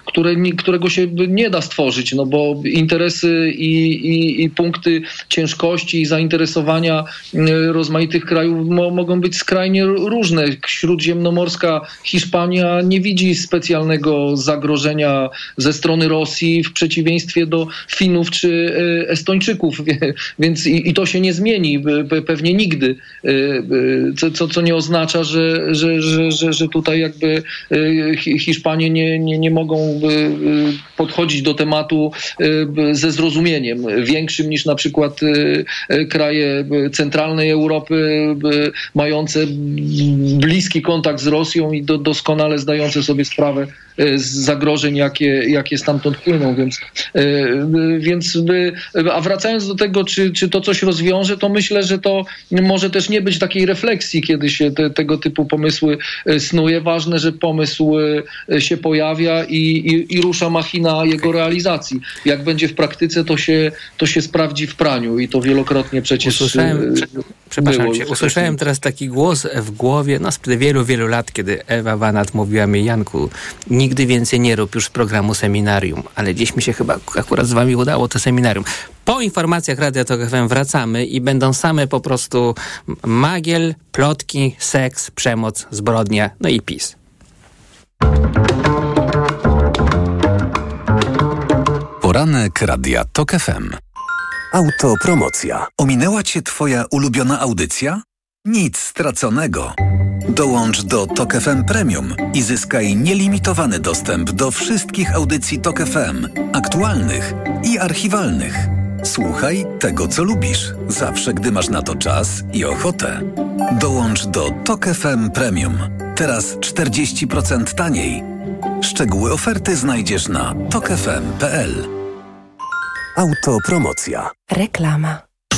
Speaker 26: które, którego się nie da stworzyć, no bo interesy i, i, i punkty ciężkości i zainteresowania y, rozmaitych krajów mo mogą być skrajnie różne. Śródziemnomorska Hiszpania nie widzi specjalnego zagrożenia ze strony Rosji w przeciwieństwie do Finów czy y, Estończyków, więc i, i to się nie zmieni pewnie nigdy, y, co, co nie oznacza, że, że, że, że, że tutaj jakby Hiszpanie nie, nie, nie mogą podchodzić do tematu ze zrozumieniem większym niż na przykład E, kraje e, centralnej Europy e, mające bliski kontakt z Rosją i do, doskonale zdające sobie sprawę z zagrożeń, jakie, jakie stamtąd płyną. Więc, więc, a wracając do tego, czy, czy to coś rozwiąże, to myślę, że to może też nie być takiej refleksji, kiedy się te, tego typu pomysły snuje. Ważne, że pomysł się pojawia i, i, i rusza machina jego realizacji. Jak będzie w praktyce, to się, to się sprawdzi w praniu i to wielokrotnie przecież
Speaker 12: usłyszałem,
Speaker 26: prze,
Speaker 12: Przepraszam cię, usłyszałem teraz taki głos w głowie, no sprzed wielu, wielu lat, kiedy Ewa Wanat mówiła mi, Janku, nigdy więcej nie rób już programu seminarium, ale gdzieś mi się chyba akurat z wami udało to seminarium. Po informacjach Radia Tok FM wracamy i będą same po prostu magiel, plotki, seks, przemoc, zbrodnia, no i PiS.
Speaker 11: Poranek Radia Tok FM. Autopromocja. Ominęła Cię Twoja ulubiona audycja? Nic straconego. Dołącz do Tok FM Premium i zyskaj nielimitowany dostęp do wszystkich audycji Tok FM, aktualnych i archiwalnych. Słuchaj tego, co lubisz, zawsze gdy masz na to czas i ochotę. Dołącz do Tok FM Premium. Teraz 40% taniej. Szczegóły oferty znajdziesz na tokefm.pl. Autopromocja.
Speaker 21: Reklama.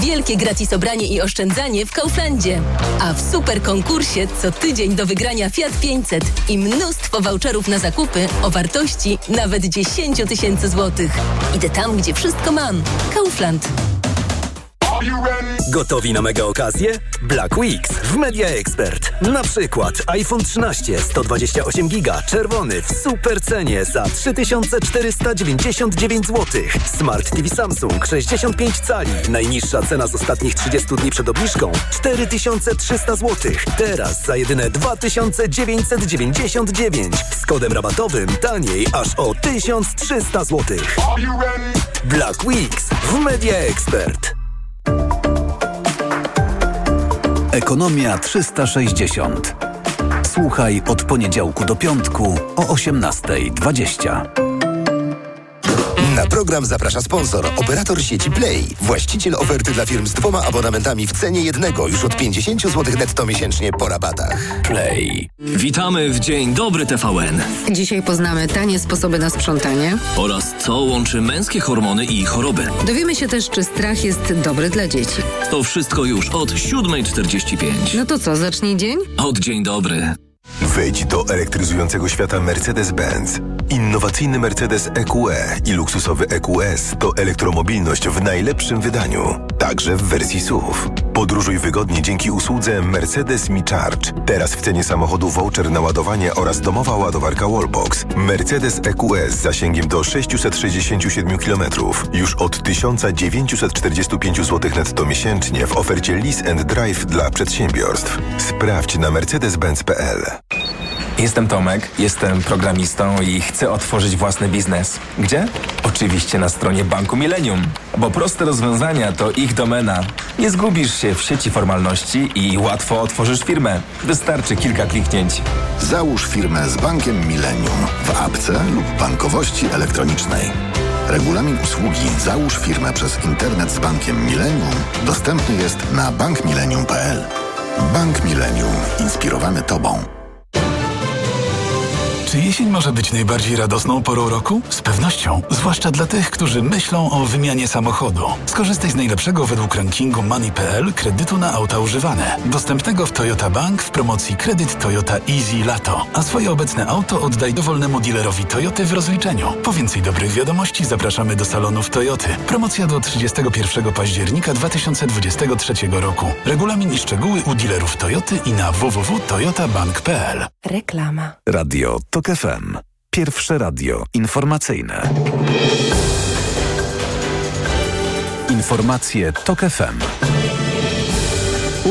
Speaker 27: Wielkie gratis obranie i oszczędzanie w Kauflandzie. A w super konkursie co tydzień do wygrania Fiat 500 i mnóstwo voucherów na zakupy o wartości nawet 10 tysięcy złotych. Idę tam, gdzie wszystko mam. Kaufland.
Speaker 28: Gotowi na mega okazję? Black Weeks w Media Expert. Na przykład iPhone 13 128 giga czerwony w super cenie za 3499 zł. Smart TV Samsung 65 cali. Najniższa cena z ostatnich 30 dni przed obniżką 4300 zł. Teraz za jedyne 2999 z kodem rabatowym taniej aż o 1300 zł. Black Weeks w Media Expert.
Speaker 11: Ekonomia 360. Słuchaj od poniedziałku do piątku o 18.20.
Speaker 29: Na program zaprasza sponsor, operator sieci Play, właściciel oferty dla firm z dwoma abonamentami w cenie jednego już od 50 zł netto miesięcznie po rabatach.
Speaker 30: Play.
Speaker 31: Witamy w Dzień Dobry TVN.
Speaker 32: Dzisiaj poznamy tanie sposoby na sprzątanie.
Speaker 31: Oraz co łączy męskie hormony i choroby.
Speaker 32: Dowiemy się też, czy strach jest dobry dla dzieci.
Speaker 31: To wszystko już od 7.45.
Speaker 32: No to co, zacznij dzień?
Speaker 31: Od Dzień Dobry.
Speaker 6: Wejdź do elektryzującego świata Mercedes-Benz. Innowacyjny Mercedes EQE i luksusowy EQS to elektromobilność w najlepszym wydaniu, także w wersji SUV. Podróżuj wygodnie dzięki usłudze Mercedes Me Charge. Teraz w cenie samochodu voucher na ładowanie oraz domowa ładowarka Wallbox. Mercedes EQS z zasięgiem do 667 km. Już od 1945 zł netto miesięcznie w ofercie Lease and Drive dla przedsiębiorstw. Sprawdź na mercedes-benz.pl.
Speaker 33: Jestem Tomek, jestem programistą i chcę otworzyć własny biznes. Gdzie? Oczywiście na stronie Banku Millennium, bo proste rozwiązania to ich domena. Nie zgubisz się w sieci formalności i łatwo otworzysz firmę. Wystarczy kilka kliknięć.
Speaker 34: Załóż firmę z Bankiem Millennium w apce lub bankowości elektronicznej. Regulamin usługi Załóż firmę przez internet z Bankiem Millennium dostępny jest na bankmillennium.pl. Bank Millennium. Inspirowany Tobą.
Speaker 35: Czy jesień może być najbardziej radosną porą roku? Z pewnością, zwłaszcza dla tych, którzy myślą o wymianie samochodu. Skorzystaj z najlepszego według rankingu Money.pl kredytu na auta używane. Dostępnego w Toyota Bank w promocji kredyt Toyota Easy Lato. A swoje obecne auto oddaj dowolnemu dealerowi Toyoty w rozliczeniu. Po więcej dobrych wiadomości zapraszamy do salonów Toyoty. Promocja do 31 października 2023 roku. Regulamin i szczegóły u dealerów Toyoty i na www.toyotabank.pl.
Speaker 15: Reklama.
Speaker 11: Radio TOK FM. Pierwsze radio informacyjne. Informacje TOK FM.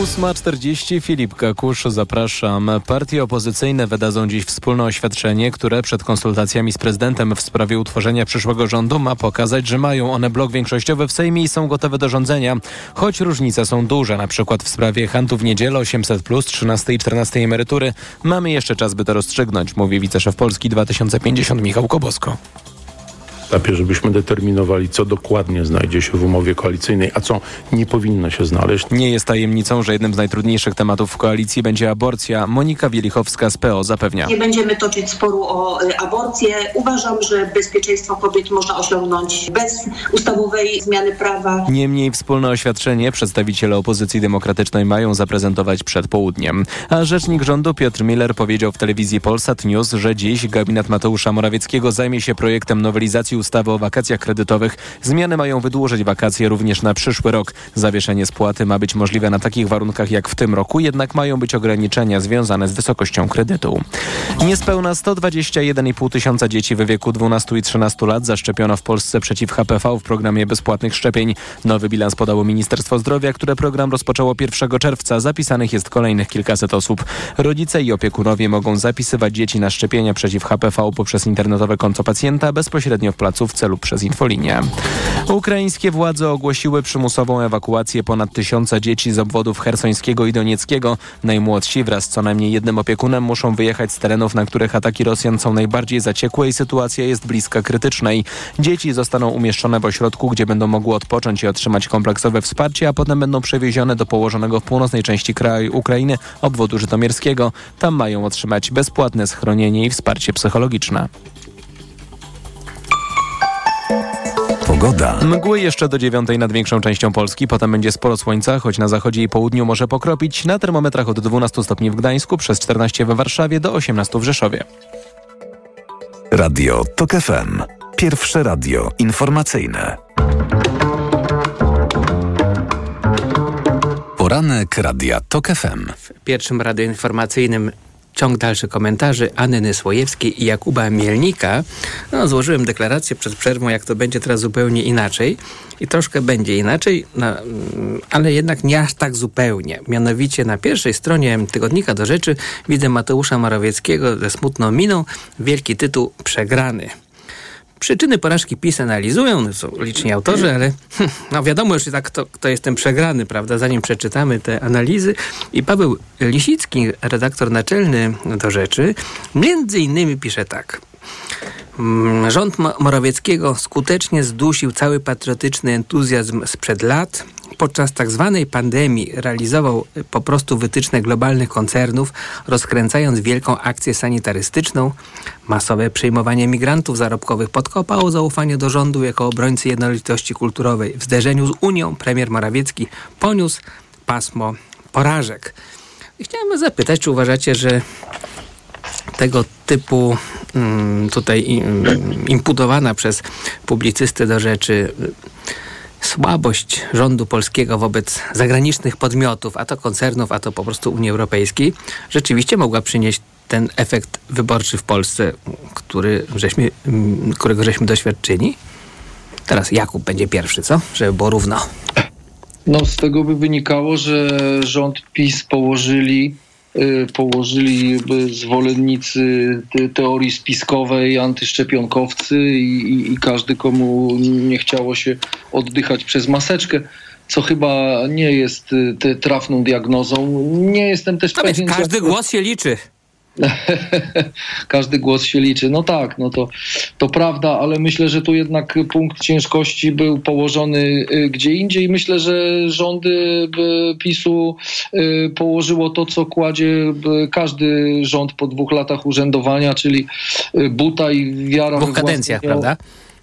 Speaker 4: 8.40 Filip Kakusz, zapraszam. Partie opozycyjne wydadzą dziś wspólne oświadczenie, które przed konsultacjami z prezydentem w sprawie utworzenia przyszłego rządu ma pokazać, że mają one blok większościowy w Sejmie i są gotowe do rządzenia. Choć różnice są duże, na przykład w sprawie handlu w niedzielę 800 plus 13 i 14 emerytury, mamy jeszcze czas, by to rozstrzygnąć, mówi wiceszef Polski 2050 Michał Kobosko
Speaker 36: etapie, żebyśmy determinowali, co dokładnie znajdzie się w umowie koalicyjnej, a co nie powinno się znaleźć.
Speaker 4: Nie jest tajemnicą, że jednym z najtrudniejszych tematów w koalicji będzie aborcja. Monika Wielichowska z PO zapewnia.
Speaker 37: Nie będziemy toczyć sporu o y, aborcję. Uważam, że bezpieczeństwo kobiet można osiągnąć bez ustawowej zmiany prawa.
Speaker 4: Niemniej wspólne oświadczenie przedstawiciele opozycji demokratycznej mają zaprezentować przed południem. A rzecznik rządu Piotr Miller powiedział w telewizji Polsat News, że dziś gabinet Mateusza Morawieckiego zajmie się projektem nowelizacji ustawy o wakacjach kredytowych. Zmiany mają wydłużyć wakacje również na przyszły rok. Zawieszenie spłaty ma być możliwe na takich warunkach jak w tym roku, jednak mają być ograniczenia związane z wysokością kredytu. Niespełna 121,5 tysiąca dzieci w wieku 12 i 13 lat zaszczepiono w Polsce przeciw HPV w programie bezpłatnych szczepień. Nowy bilans podało Ministerstwo Zdrowia, które program rozpoczęło 1 czerwca. Zapisanych jest kolejnych kilkaset osób. Rodzice i opiekunowie mogą zapisywać dzieci na szczepienia przeciw HPV poprzez internetowe konto pacjenta bezpośrednio w placówce lub przez infolinię. Ukraińskie władze ogłosiły przymusową ewakuację ponad tysiąca dzieci z obwodów hersońskiego i donieckiego. Najmłodsi wraz z co najmniej jednym opiekunem muszą wyjechać z terenów, na których ataki Rosjan są najbardziej zaciekłe i sytuacja jest bliska krytycznej. Dzieci zostaną umieszczone w ośrodku, gdzie będą mogły odpocząć i otrzymać kompleksowe wsparcie, a potem będą przewiezione do położonego w północnej części kraju Ukrainy obwodu żytomierskiego. Tam mają otrzymać bezpłatne schronienie i wsparcie psychologiczne.
Speaker 11: Pogoda.
Speaker 4: Mgły jeszcze do dziewiątej nad większą częścią Polski, potem będzie sporo słońca, choć na zachodzie i południu może pokropić. Na termometrach od 12 stopni w Gdańsku, przez 14 we Warszawie do 18 w Rzeszowie.
Speaker 11: Radio TOK FM. Pierwsze radio informacyjne. Poranek Radia TOK FM.
Speaker 12: W pierwszym radio informacyjnym ciąg dalszy komentarzy Anny Nysłojewskiej i Jakuba Mielnika. No, złożyłem deklarację przed przerwą, jak to będzie teraz zupełnie inaczej. I troszkę będzie inaczej, no, ale jednak nie aż tak zupełnie. Mianowicie na pierwszej stronie tygodnika do rzeczy widzę Mateusza Morawieckiego ze smutną miną. Wielki tytuł Przegrany. Przyczyny porażki PiS analizują, no, są liczni autorzy, ale hm, no wiadomo już tak, kto, kto jest ten przegrany, prawda, zanim przeczytamy te analizy. I Paweł Lisicki, redaktor naczelny do rzeczy, między innymi pisze tak. Mm, rząd Morawieckiego skutecznie zdusił cały patriotyczny entuzjazm sprzed lat. Podczas tak zwanej pandemii realizował po prostu wytyczne globalnych koncernów, rozkręcając wielką akcję sanitarystyczną. Masowe przyjmowanie migrantów zarobkowych podkopało zaufanie do rządu jako obrońcy jednolitości kulturowej. W zderzeniu z Unią premier Morawiecki poniósł pasmo porażek. Chciałem zapytać, czy uważacie, że tego typu mm, tutaj imputowana przez publicystę do rzeczy słabość rządu polskiego wobec zagranicznych podmiotów, a to koncernów, a to po prostu Unii Europejskiej, rzeczywiście mogła przynieść ten efekt wyborczy w Polsce, który żeśmy, którego żeśmy doświadczyli? Teraz Jakub będzie pierwszy, co? Żeby było równo.
Speaker 26: No z tego by wynikało, że rząd PiS położyli położyli zwolennicy teorii spiskowej, antyszczepionkowcy i, i, każdy, komu nie chciało się oddychać przez maseczkę co chyba nie jest y, trafną diagnozą. Nie jestem też
Speaker 12: pewien... Każdy głos się liczy.
Speaker 26: Każdy głos się liczy. No tak, no to, to prawda, ale myślę, że tu jednak punkt ciężkości był położony y, gdzie indziej. Myślę, że rządy y, PiSu y, położyło to, co kładzie każdy rząd po dwóch latach urzędowania, czyli buta i wiara.
Speaker 12: W dwóch kadencjach, prawda?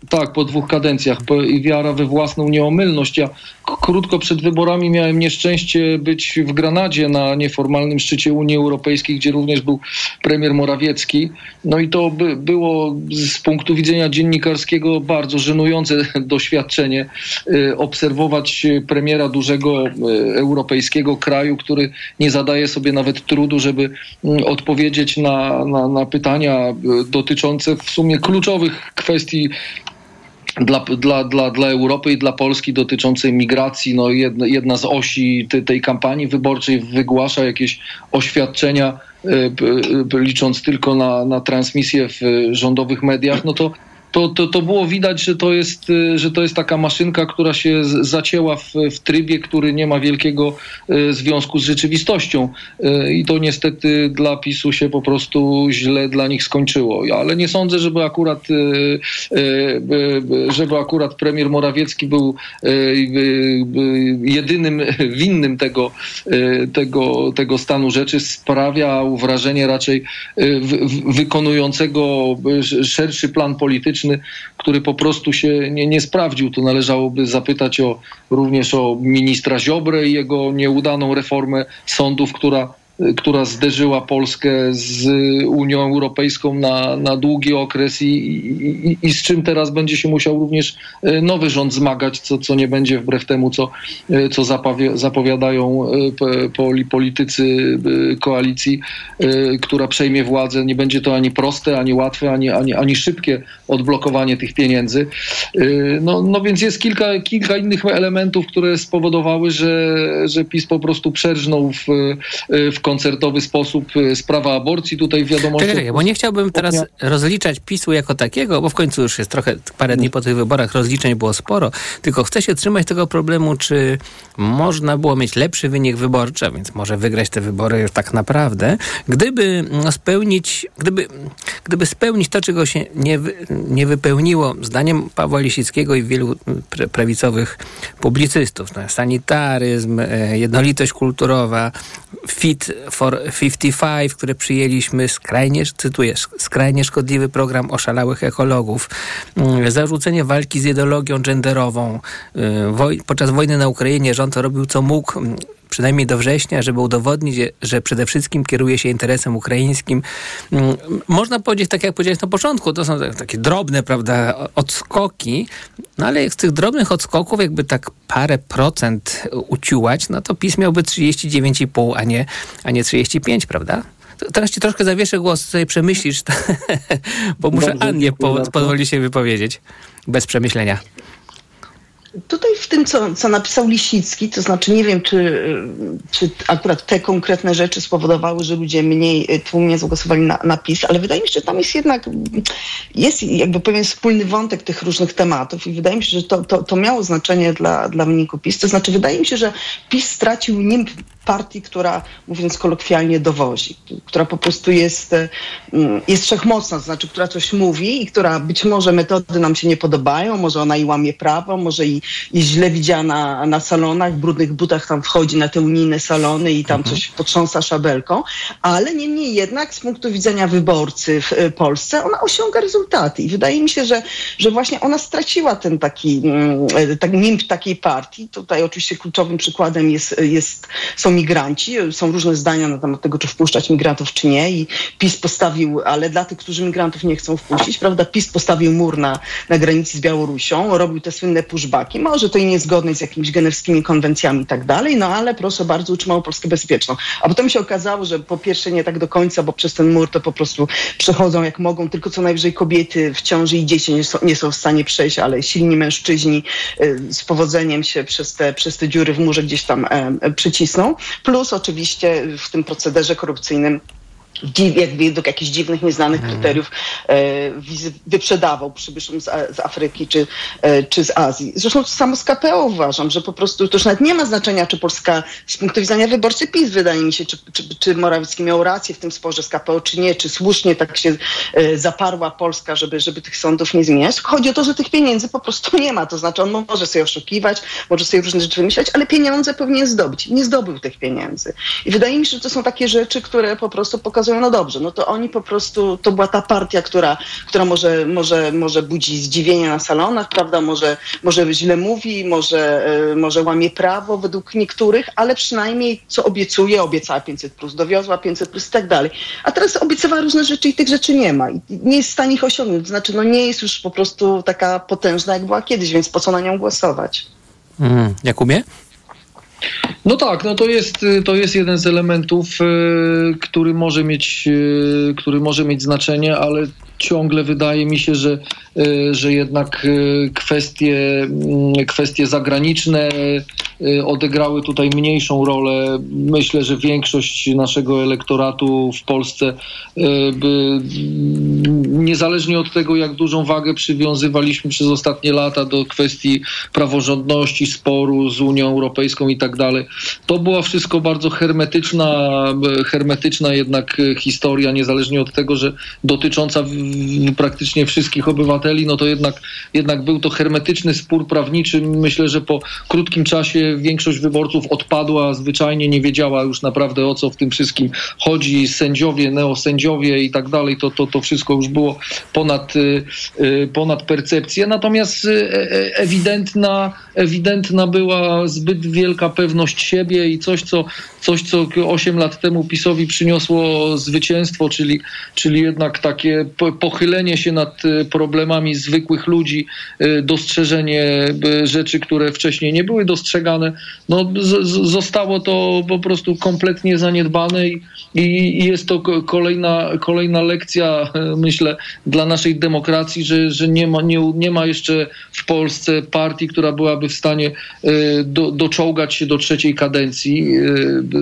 Speaker 26: Tak, po dwóch kadencjach i wiara we własną nieomylność. Ja krótko przed wyborami miałem nieszczęście być w Granadzie na nieformalnym szczycie Unii Europejskiej, gdzie również był premier Morawiecki. No i to by było z punktu widzenia dziennikarskiego bardzo żenujące doświadczenie y, obserwować premiera dużego y, europejskiego kraju, który nie zadaje sobie nawet trudu, żeby mm, odpowiedzieć na, na, na pytania y, dotyczące w sumie kluczowych kwestii dla, dla, dla, dla Europy i dla Polski dotyczącej migracji. No jedna, jedna z osi tej, tej kampanii wyborczej wygłasza jakieś oświadczenia, y, licząc tylko na, na transmisję w rządowych mediach, no to to, to, to było widać, że to, jest, y, że to jest taka maszynka, która się zacięła w, w trybie, który nie ma wielkiego y, związku z rzeczywistością. Y, I to niestety dla PiSu się po prostu źle dla nich skończyło. Ale nie sądzę, żeby akurat, żeby akurat premier Morawiecki był jedynym winnym tego, tego, tego stanu rzeczy. Sprawia wrażenie raczej wykonującego szerszy plan polityczny polityczny, który po prostu się nie, nie sprawdził. Tu należałoby zapytać o, również o ministra Ziobrę i jego nieudaną reformę sądów, która która zderzyła Polskę z Unią Europejską na, na długi okres i, i, i, z czym teraz będzie się musiał również e, nowy rząd zmagać, co, co nie będzie wbrew temu, co, e, co zapowiadają e, politycy koalicji, która przejmie władzę. Nie będzie to ani proste, ani łatwe, ani, ani, ani szybkie odblokowanie tych pieniędzy. No, no więc jest kilka, kilka innych elementów, które spowodowały, że, że PiS po prostu przerżnął w, w koncertowy sposób y, sprawa aborcji tutaj wiadomo.
Speaker 12: Czekaj, bo nie chciałbym teraz rozliczać PiSu jako takiego, bo w końcu już jest trochę parę dni po tych wyborach, rozliczeń było sporo, tylko chcę się trzymać tego problemu, czy można było mieć lepszy wynik wyborczy, a więc może wygrać te wybory już tak naprawdę, gdyby spełnić, gdyby gdyby spełnić to, czego się nie, nie wypełniło, zdaniem Pawła Lisickiego i wielu prawicowych publicystów, no, sanitaryzm, e, jednolitość kulturowa, Fit for 55, które przyjęliśmy, skrajnie, cytuję, skrajnie szkodliwy program oszalałych ekologów, mm, zarzucenie walki z ideologią genderową. Woj podczas wojny na Ukrainie rząd robił co mógł, przynajmniej do września, żeby udowodnić, że przede wszystkim kieruje się interesem ukraińskim. Mm, można powiedzieć, tak jak powiedziałeś na początku, to są takie drobne, prawda, odskoki, no ale z tych drobnych odskoków jakby tak parę procent uciułać, no to PiS miałby 39,5, a nie, a nie 35, prawda? Teraz ci troszkę zawieszę głos, sobie przemyślisz, bo muszę Dobrze, Annie po, pozwolić się wypowiedzieć bez przemyślenia.
Speaker 25: Tutaj w tym, co, co napisał Lisicki, to znaczy nie wiem, czy, czy akurat te konkretne rzeczy spowodowały, że ludzie mniej tłumnie zagłosowali na, na PiS, ale wydaje mi się, że tam jest jednak, jest jakby pewien wspólny wątek tych różnych tematów i wydaje mi się, że to, to, to miało znaczenie dla, dla wyniku PiS. To znaczy wydaje mi się, że PiS stracił nim partii, która, mówiąc kolokwialnie, dowozi, która po prostu jest, mm, jest wszechmocna, to znaczy, która coś mówi i która być może metody nam się nie podobają, może ona i łamie prawo, może i jest źle widziana na salonach, w brudnych butach tam wchodzi na te unijne salony i tam mhm. coś potrząsa szabelką, ale niemniej jednak z punktu widzenia wyborcy w e, Polsce ona osiąga rezultaty i wydaje mi się, że, że właśnie ona straciła ten taki, mm, e, tak, nimb takiej partii. Tutaj oczywiście kluczowym przykładem jest, jest, są migranci. Są różne zdania na temat tego, czy wpuszczać migrantów, czy nie i PiS postawił, ale dla tych, którzy migrantów nie chcą wpuścić, prawda, PiS postawił mur na, na granicy z Białorusią, robił te słynne pushbacki, może to i niezgodne z jakimiś generskimi konwencjami i tak dalej, no ale proszę bardzo, utrzymał Polskę bezpieczną. A potem się okazało, że po pierwsze nie tak do końca, bo przez ten mur to po prostu przechodzą jak mogą, tylko co najwyżej kobiety w ciąży i dzieci nie są, nie są w stanie przejść, ale silni mężczyźni y, z powodzeniem się przez te, przez te dziury w murze gdzieś tam przycisną. Plus oczywiście w tym procederze korupcyjnym jak według jakichś dziwnych, nieznanych mhm. kryteriów e, wizy wyprzedawał przybyszom z, z, Afryki czy, e, czy z Azji. Zresztą to samo z KPO uważam, że po prostu to już nawet nie ma znaczenia, czy Polska z punktu widzenia wyborcy PiS, wydaje mi się, czy, czy, czy Morawiecki miał rację w tym sporze z KPO, czy nie, czy słusznie tak się e, zaparła Polska, żeby, żeby tych sądów nie zmieniać. Chodzi o to, że tych pieniędzy po prostu nie ma. To znaczy on może sobie oszukiwać, może sobie różne rzeczy wymyślać, ale pieniądze powinien zdobyć. Nie zdobył tych pieniędzy. I wydaje mi się, że to są takie rzeczy, które po prostu pokazują no dobrze, no to oni po prostu, to była ta partia, która, która może, może, może budzi zdziwienie na salonach, prawda, może, może źle mówi, może, e, może łamie prawo według niektórych, ale przynajmniej co obiecuje, obiecała 500+, plus, dowiozła 500+, plus i tak dalej. A teraz obiecywała różne rzeczy i tych rzeczy nie ma. I nie jest w stanie ich osiągnąć. To znaczy, no nie jest już po prostu taka potężna, jak była kiedyś, więc po co na nią głosować?
Speaker 12: Mm, Jakubie?
Speaker 26: No tak, no to jest, to jest jeden z elementów, e, który może mieć, e, który może mieć znaczenie, ale ciągle wydaje mi się, że, że jednak kwestie, mm, kwestie zagraniczne odegrały tutaj mniejszą rolę. Myślę, że większość naszego elektoratu w Polsce, by, niezależnie od tego, jak dużą wagę przywiązywaliśmy przez ostatnie lata do kwestii praworządności, sporu z Unią Europejską i tak dalej, to była wszystko bardzo hermetyczna, hermetyczna jednak historia, niezależnie od tego, że dotycząca praktycznie wszystkich obywateli, no to jednak, jednak był to hermetyczny spór prawniczy. Myślę, że po krótkim czasie większość wyborców odpadła, zwyczajnie nie wiedziała już naprawdę o co w tym wszystkim chodzi. Sędziowie, neosędziowie i tak dalej, to, to, to wszystko już było ponad, y, y, ponad percepcję. Natomiast y, e, ewidentna, ewidentna była zbyt wielka pewność siebie i coś, co, coś, co 8 lat temu PiSowi przyniosło zwycięstwo, czyli, czyli jednak takie pochylenie się nad e, problemami zwykłych ludzi, e, dostrzeżenie e, rzeczy, które wcześniej nie były dostrzegane, no, zostało to po prostu kompletnie zaniedbane i, i, jest to kolejna, kolejna lekcja, myślę, dla naszej demokracji, że, że nie, ma, nie, nie ma jeszcze w Polsce partii, która byłaby w stanie do, doczołgać się do trzeciej kadencji.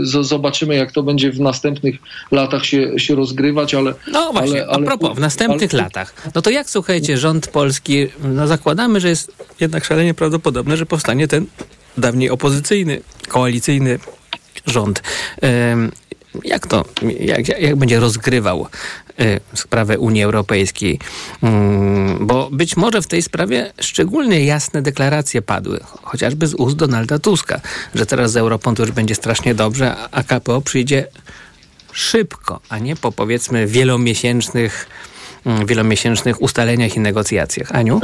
Speaker 26: Zobaczymy, jak to będzie w następnych latach się, się rozgrywać, ale...
Speaker 12: No właśnie, ale, ale, a propos, w następnych ale, latach. No to jak, słuchajcie, rząd polski, no zakładamy, że jest jednak szalenie prawdopodobne, że powstanie ten dawniej opozycyjny, koalicyjny rząd. Jak to, jak, jak będzie rozgrywał sprawę Unii Europejskiej. Mm, bo być może w tej sprawie szczególnie jasne deklaracje padły, chociażby z ust Donalda Tuska, że teraz z Europą to już będzie strasznie dobrze, a KPO przyjdzie szybko, a nie po powiedzmy wielomiesięcznych, wielomiesięcznych ustaleniach i negocjacjach. Aniu?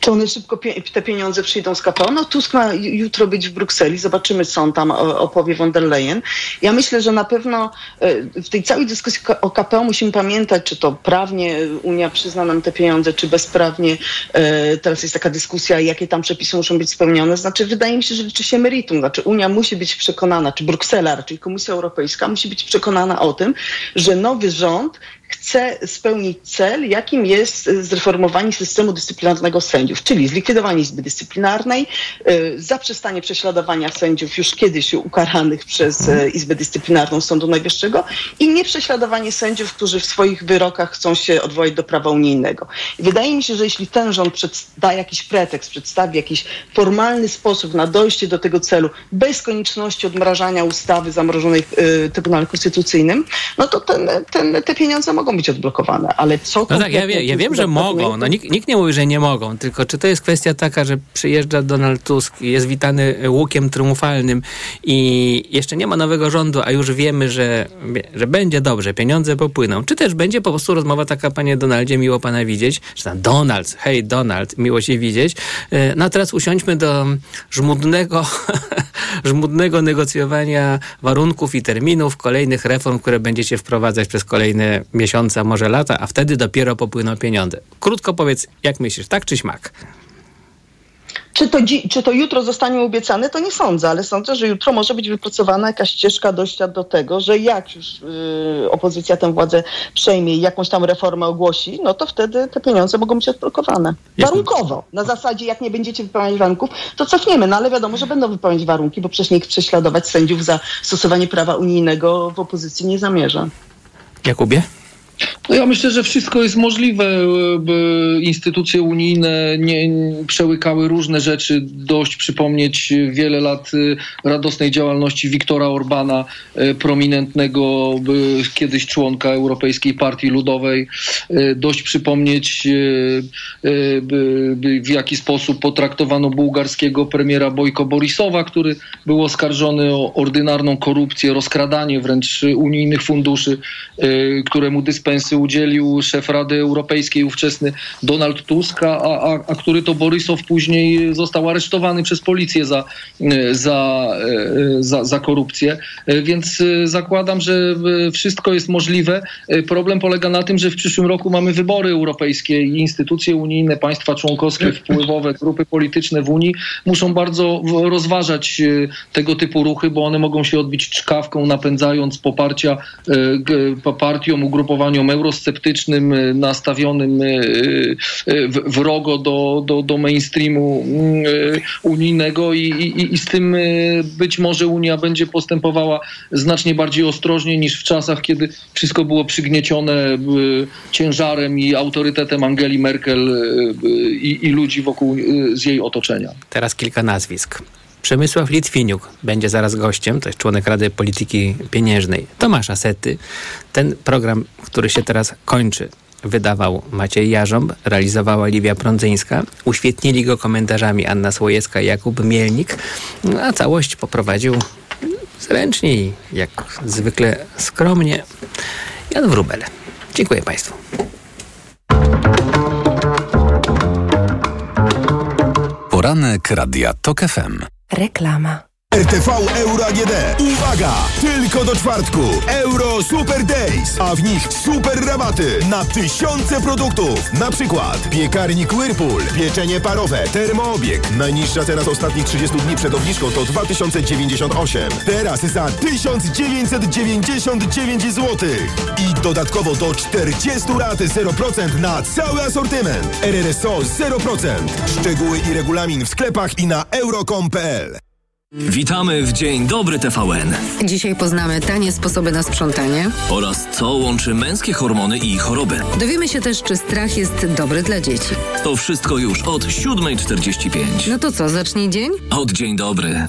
Speaker 25: Czy one szybko te pieniądze przyjdą z KPO? No Tusk ma jutro być w Brukseli, zobaczymy co on tam opowie von der Leyen. Ja myślę, że na pewno e, w tej całej dyskusji o KPO musimy pamiętać, czy to prawnie Unia przyzna nam te pieniądze, czy bezprawnie. E, teraz jest taka dyskusja, jakie tam przepisy muszą być spełnione. Znaczy wydaje mi się, że liczy się meritum. Znaczy Unia musi być przekonana, czy Bruksela, czyli Komisja Europejska musi być przekonana o tym, że nowy rząd chce spełnić cel, jakim jest e, zreformowanie systemu dyscyplinarnego sędziów, czyli zlikwidowanie Izby Dyscyplinarnej, e, zaprzestanie prześladowania sędziów już kiedyś ukaranych przez e, Izbę Dyscyplinarną Sądu Najwyższego i nieprześladowanie sędziów, którzy w swoich wyrokach chcą się odwołać do prawa unijnego. Wydaje mi się, że jeśli ten rząd da jakiś pretekst, przedstawi jakiś formalny sposób na dojście do tego celu, bez konieczności odmrażania ustawy zamrożonej w Trybunale Konstytucyjnym, no to ten, ten, te pieniądze mogą być odblokowane, ale co
Speaker 12: No tak, ja, wie, ja wiem, że mogą. No, nikt, nikt nie mówi, że nie mogą, tylko czy to jest kwestia taka, że przyjeżdża Donald Tusk, jest witany łukiem triumfalnym i jeszcze nie ma nowego rządu, a już wiemy, że, że będzie dobrze, pieniądze popłyną. Czy też będzie po prostu rozmowa taka, panie Donaldzie, miło pana widzieć, czy tam Donald, hej Donald, miło się widzieć. E, no a teraz usiądźmy do żmudnego, żmudnego negocjowania warunków i terminów kolejnych reform, które będziecie wprowadzać przez kolejne miesiące może lata, a wtedy dopiero popłyną pieniądze. Krótko powiedz, jak myślisz, tak czy śmak?
Speaker 25: Czy to, czy to jutro zostanie obiecane, to nie sądzę, ale sądzę, że jutro może być wypracowana jakaś ścieżka dojścia do tego, że jak już y, opozycja tę władzę przejmie i jakąś tam reformę ogłosi, no to wtedy te pieniądze mogą być odblokowane. Warunkowo. Na zasadzie, jak nie będziecie wypełniać warunków, to cofniemy. No ale wiadomo, że będą wypełniać warunki, bo przecież nikt prześladować sędziów za stosowanie prawa unijnego w opozycji nie zamierza.
Speaker 12: Jakubie?
Speaker 26: No ja myślę, że wszystko jest możliwe. Instytucje unijne nie przełykały różne rzeczy. Dość przypomnieć wiele lat y, radosnej działalności Wiktora Orbana, y, prominentnego kiedyś członka Europejskiej Partii Ludowej. Y, dość przypomnieć w jaki sposób potraktowano bułgarskiego premiera Bojko Borisowa, który był oskarżony o ordynarną korupcję, rozkradanie wręcz unijnych funduszy, któremu dysponuje dispensy udzielił szef Rady Europejskiej, ówczesny Donald Tusk, a, a, a który to Borysow później został aresztowany przez policję za, za, za, za korupcję. Więc zakładam, że wszystko jest możliwe. Problem polega na tym, że w przyszłym roku mamy wybory europejskie i instytucje unijne, państwa członkowskie, wpływowe, grupy polityczne w Unii muszą bardzo rozważać tego typu ruchy, bo one mogą się odbić czkawką, napędzając poparcia partiom, ugrupowaniom opiniom eurosceptycznym, e, nastawionym e, e, wrogo do, do, do mainstreamu unijnego i, i, i z tym być może Unia będzie postępowała znacznie bardziej ostrożnie niż w czasach, kiedy wszystko było przygniecione ciężarem i autorytetem Angeli Merkel i, i ludzi wokół z jej otoczenia.
Speaker 12: Teraz kilka nazwisk. Przemysław Litwiniuk będzie zaraz gościem, to jest członek Rady Polityki Pieniężnej. Tomasz Asety. Ten program, który się teraz kończy, wydawał Maciej Jarząb, realizowała Liwia Prądzyńska. Uświetnili go komentarzami Anna Słojewska i Jakub Mielnik, no, a całość poprowadził zręcznie i jak zwykle skromnie Jan Wrubel. Dziękuję Państwu.
Speaker 11: Poranek Radia TOK FM.
Speaker 27: Reklama.
Speaker 6: RTV Euro AGD. Uwaga! Tylko do czwartku. Euro Super Days, a w nich super rabaty na tysiące produktów. Na przykład piekarnik Whirlpool, pieczenie parowe, termoobieg. Najniższa cena z ostatnich 30 dni przed obniżką to 2098. Teraz za 1999 zł. I dodatkowo do 40 lat 0% na cały asortyment. RRSO 0%. Szczegóły i regulamin w sklepach i na euro.com.pl.
Speaker 31: Witamy w Dzień Dobry TVN.
Speaker 32: Dzisiaj poznamy tanie sposoby na sprzątanie
Speaker 31: oraz co łączy męskie hormony i choroby.
Speaker 32: Dowiemy się też, czy strach jest dobry dla dzieci.
Speaker 31: To wszystko już od 7.45.
Speaker 32: No to co, zacznij dzień?
Speaker 31: Od Dzień Dobry.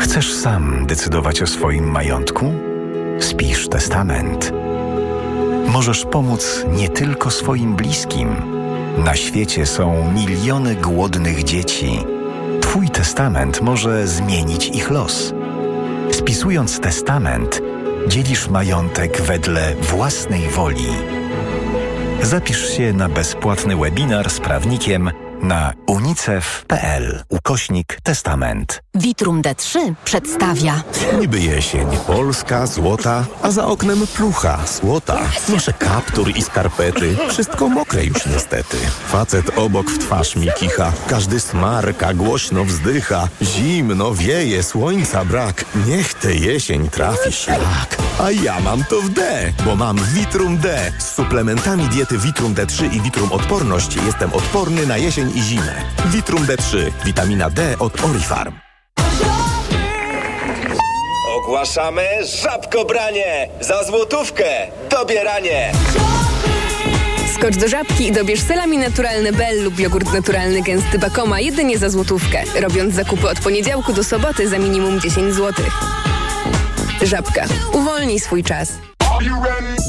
Speaker 11: Chcesz sam decydować o swoim majątku? Spisz testament. Możesz pomóc nie tylko swoim bliskim. Na świecie są miliony głodnych dzieci. Twój testament może zmienić ich los. Spisując testament, dzielisz majątek wedle własnej woli. Zapisz się na bezpłatny webinar z prawnikiem na unicef.pl ukośnik testament.
Speaker 27: Vitrum D3 przedstawia
Speaker 38: Niby jesień, Polska, złota, a za oknem plucha, słota. Noszę kaptur i skarpety, wszystko mokre już niestety. Facet obok w twarz mi kicha, każdy smarka, głośno wzdycha. Zimno wieje, słońca brak, niech tę jesień trafi szlak. A ja mam to w D, bo mam Vitrum D. Z suplementami diety Vitrum D3 i Vitrum Odporność jestem odporny na jesień i zimę. Vitrum D3, witamina D od Orifarm.
Speaker 39: Ogłaszamy żabkobranie! Za złotówkę dobieranie!
Speaker 40: Skocz do żabki i dobierz selami naturalny Bell lub jogurt naturalny gęsty Bakoma jedynie za złotówkę, robiąc zakupy od poniedziałku do soboty za minimum 10 zł. Żabka. Uwolnij swój czas.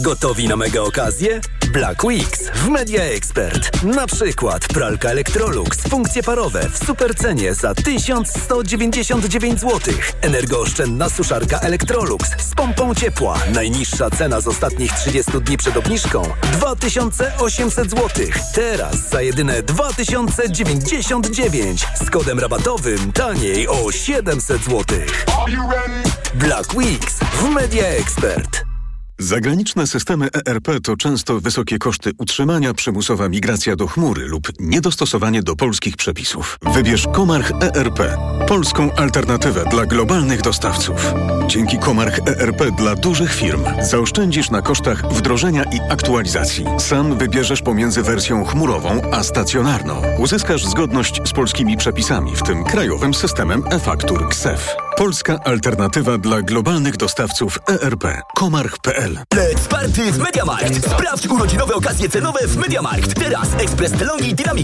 Speaker 28: Gotowi na mega okazję? Black Weeks w Media Expert. Na przykład pralka Electrolux, funkcje parowe w supercenie za 1199 zł. Energooszczędna suszarka Electrolux z pompą ciepła. Najniższa cena z ostatnich 30 dni przed obniżką 2800 zł. Teraz za jedyne 2099 z kodem rabatowym taniej o 700 zł. Black Weeks w Media Expert.
Speaker 41: Zagraniczne systemy ERP to często wysokie koszty utrzymania, przymusowa migracja do chmury lub niedostosowanie do polskich przepisów. Wybierz Komarch ERP, polską alternatywę dla globalnych dostawców. Dzięki Komarch ERP dla dużych firm zaoszczędzisz na kosztach wdrożenia i aktualizacji. Sam wybierzesz pomiędzy wersją chmurową a stacjonarną. Uzyskasz zgodność z polskimi przepisami, w tym krajowym systemem e-faktur KSEF. Polska alternatywa dla globalnych dostawców ERP. Komarch.pl
Speaker 28: Let's party w MediaMarkt! Sprawdź urodzinowe okazje cenowe w MediaMarkt. Teraz ekspres Telongi Dynamika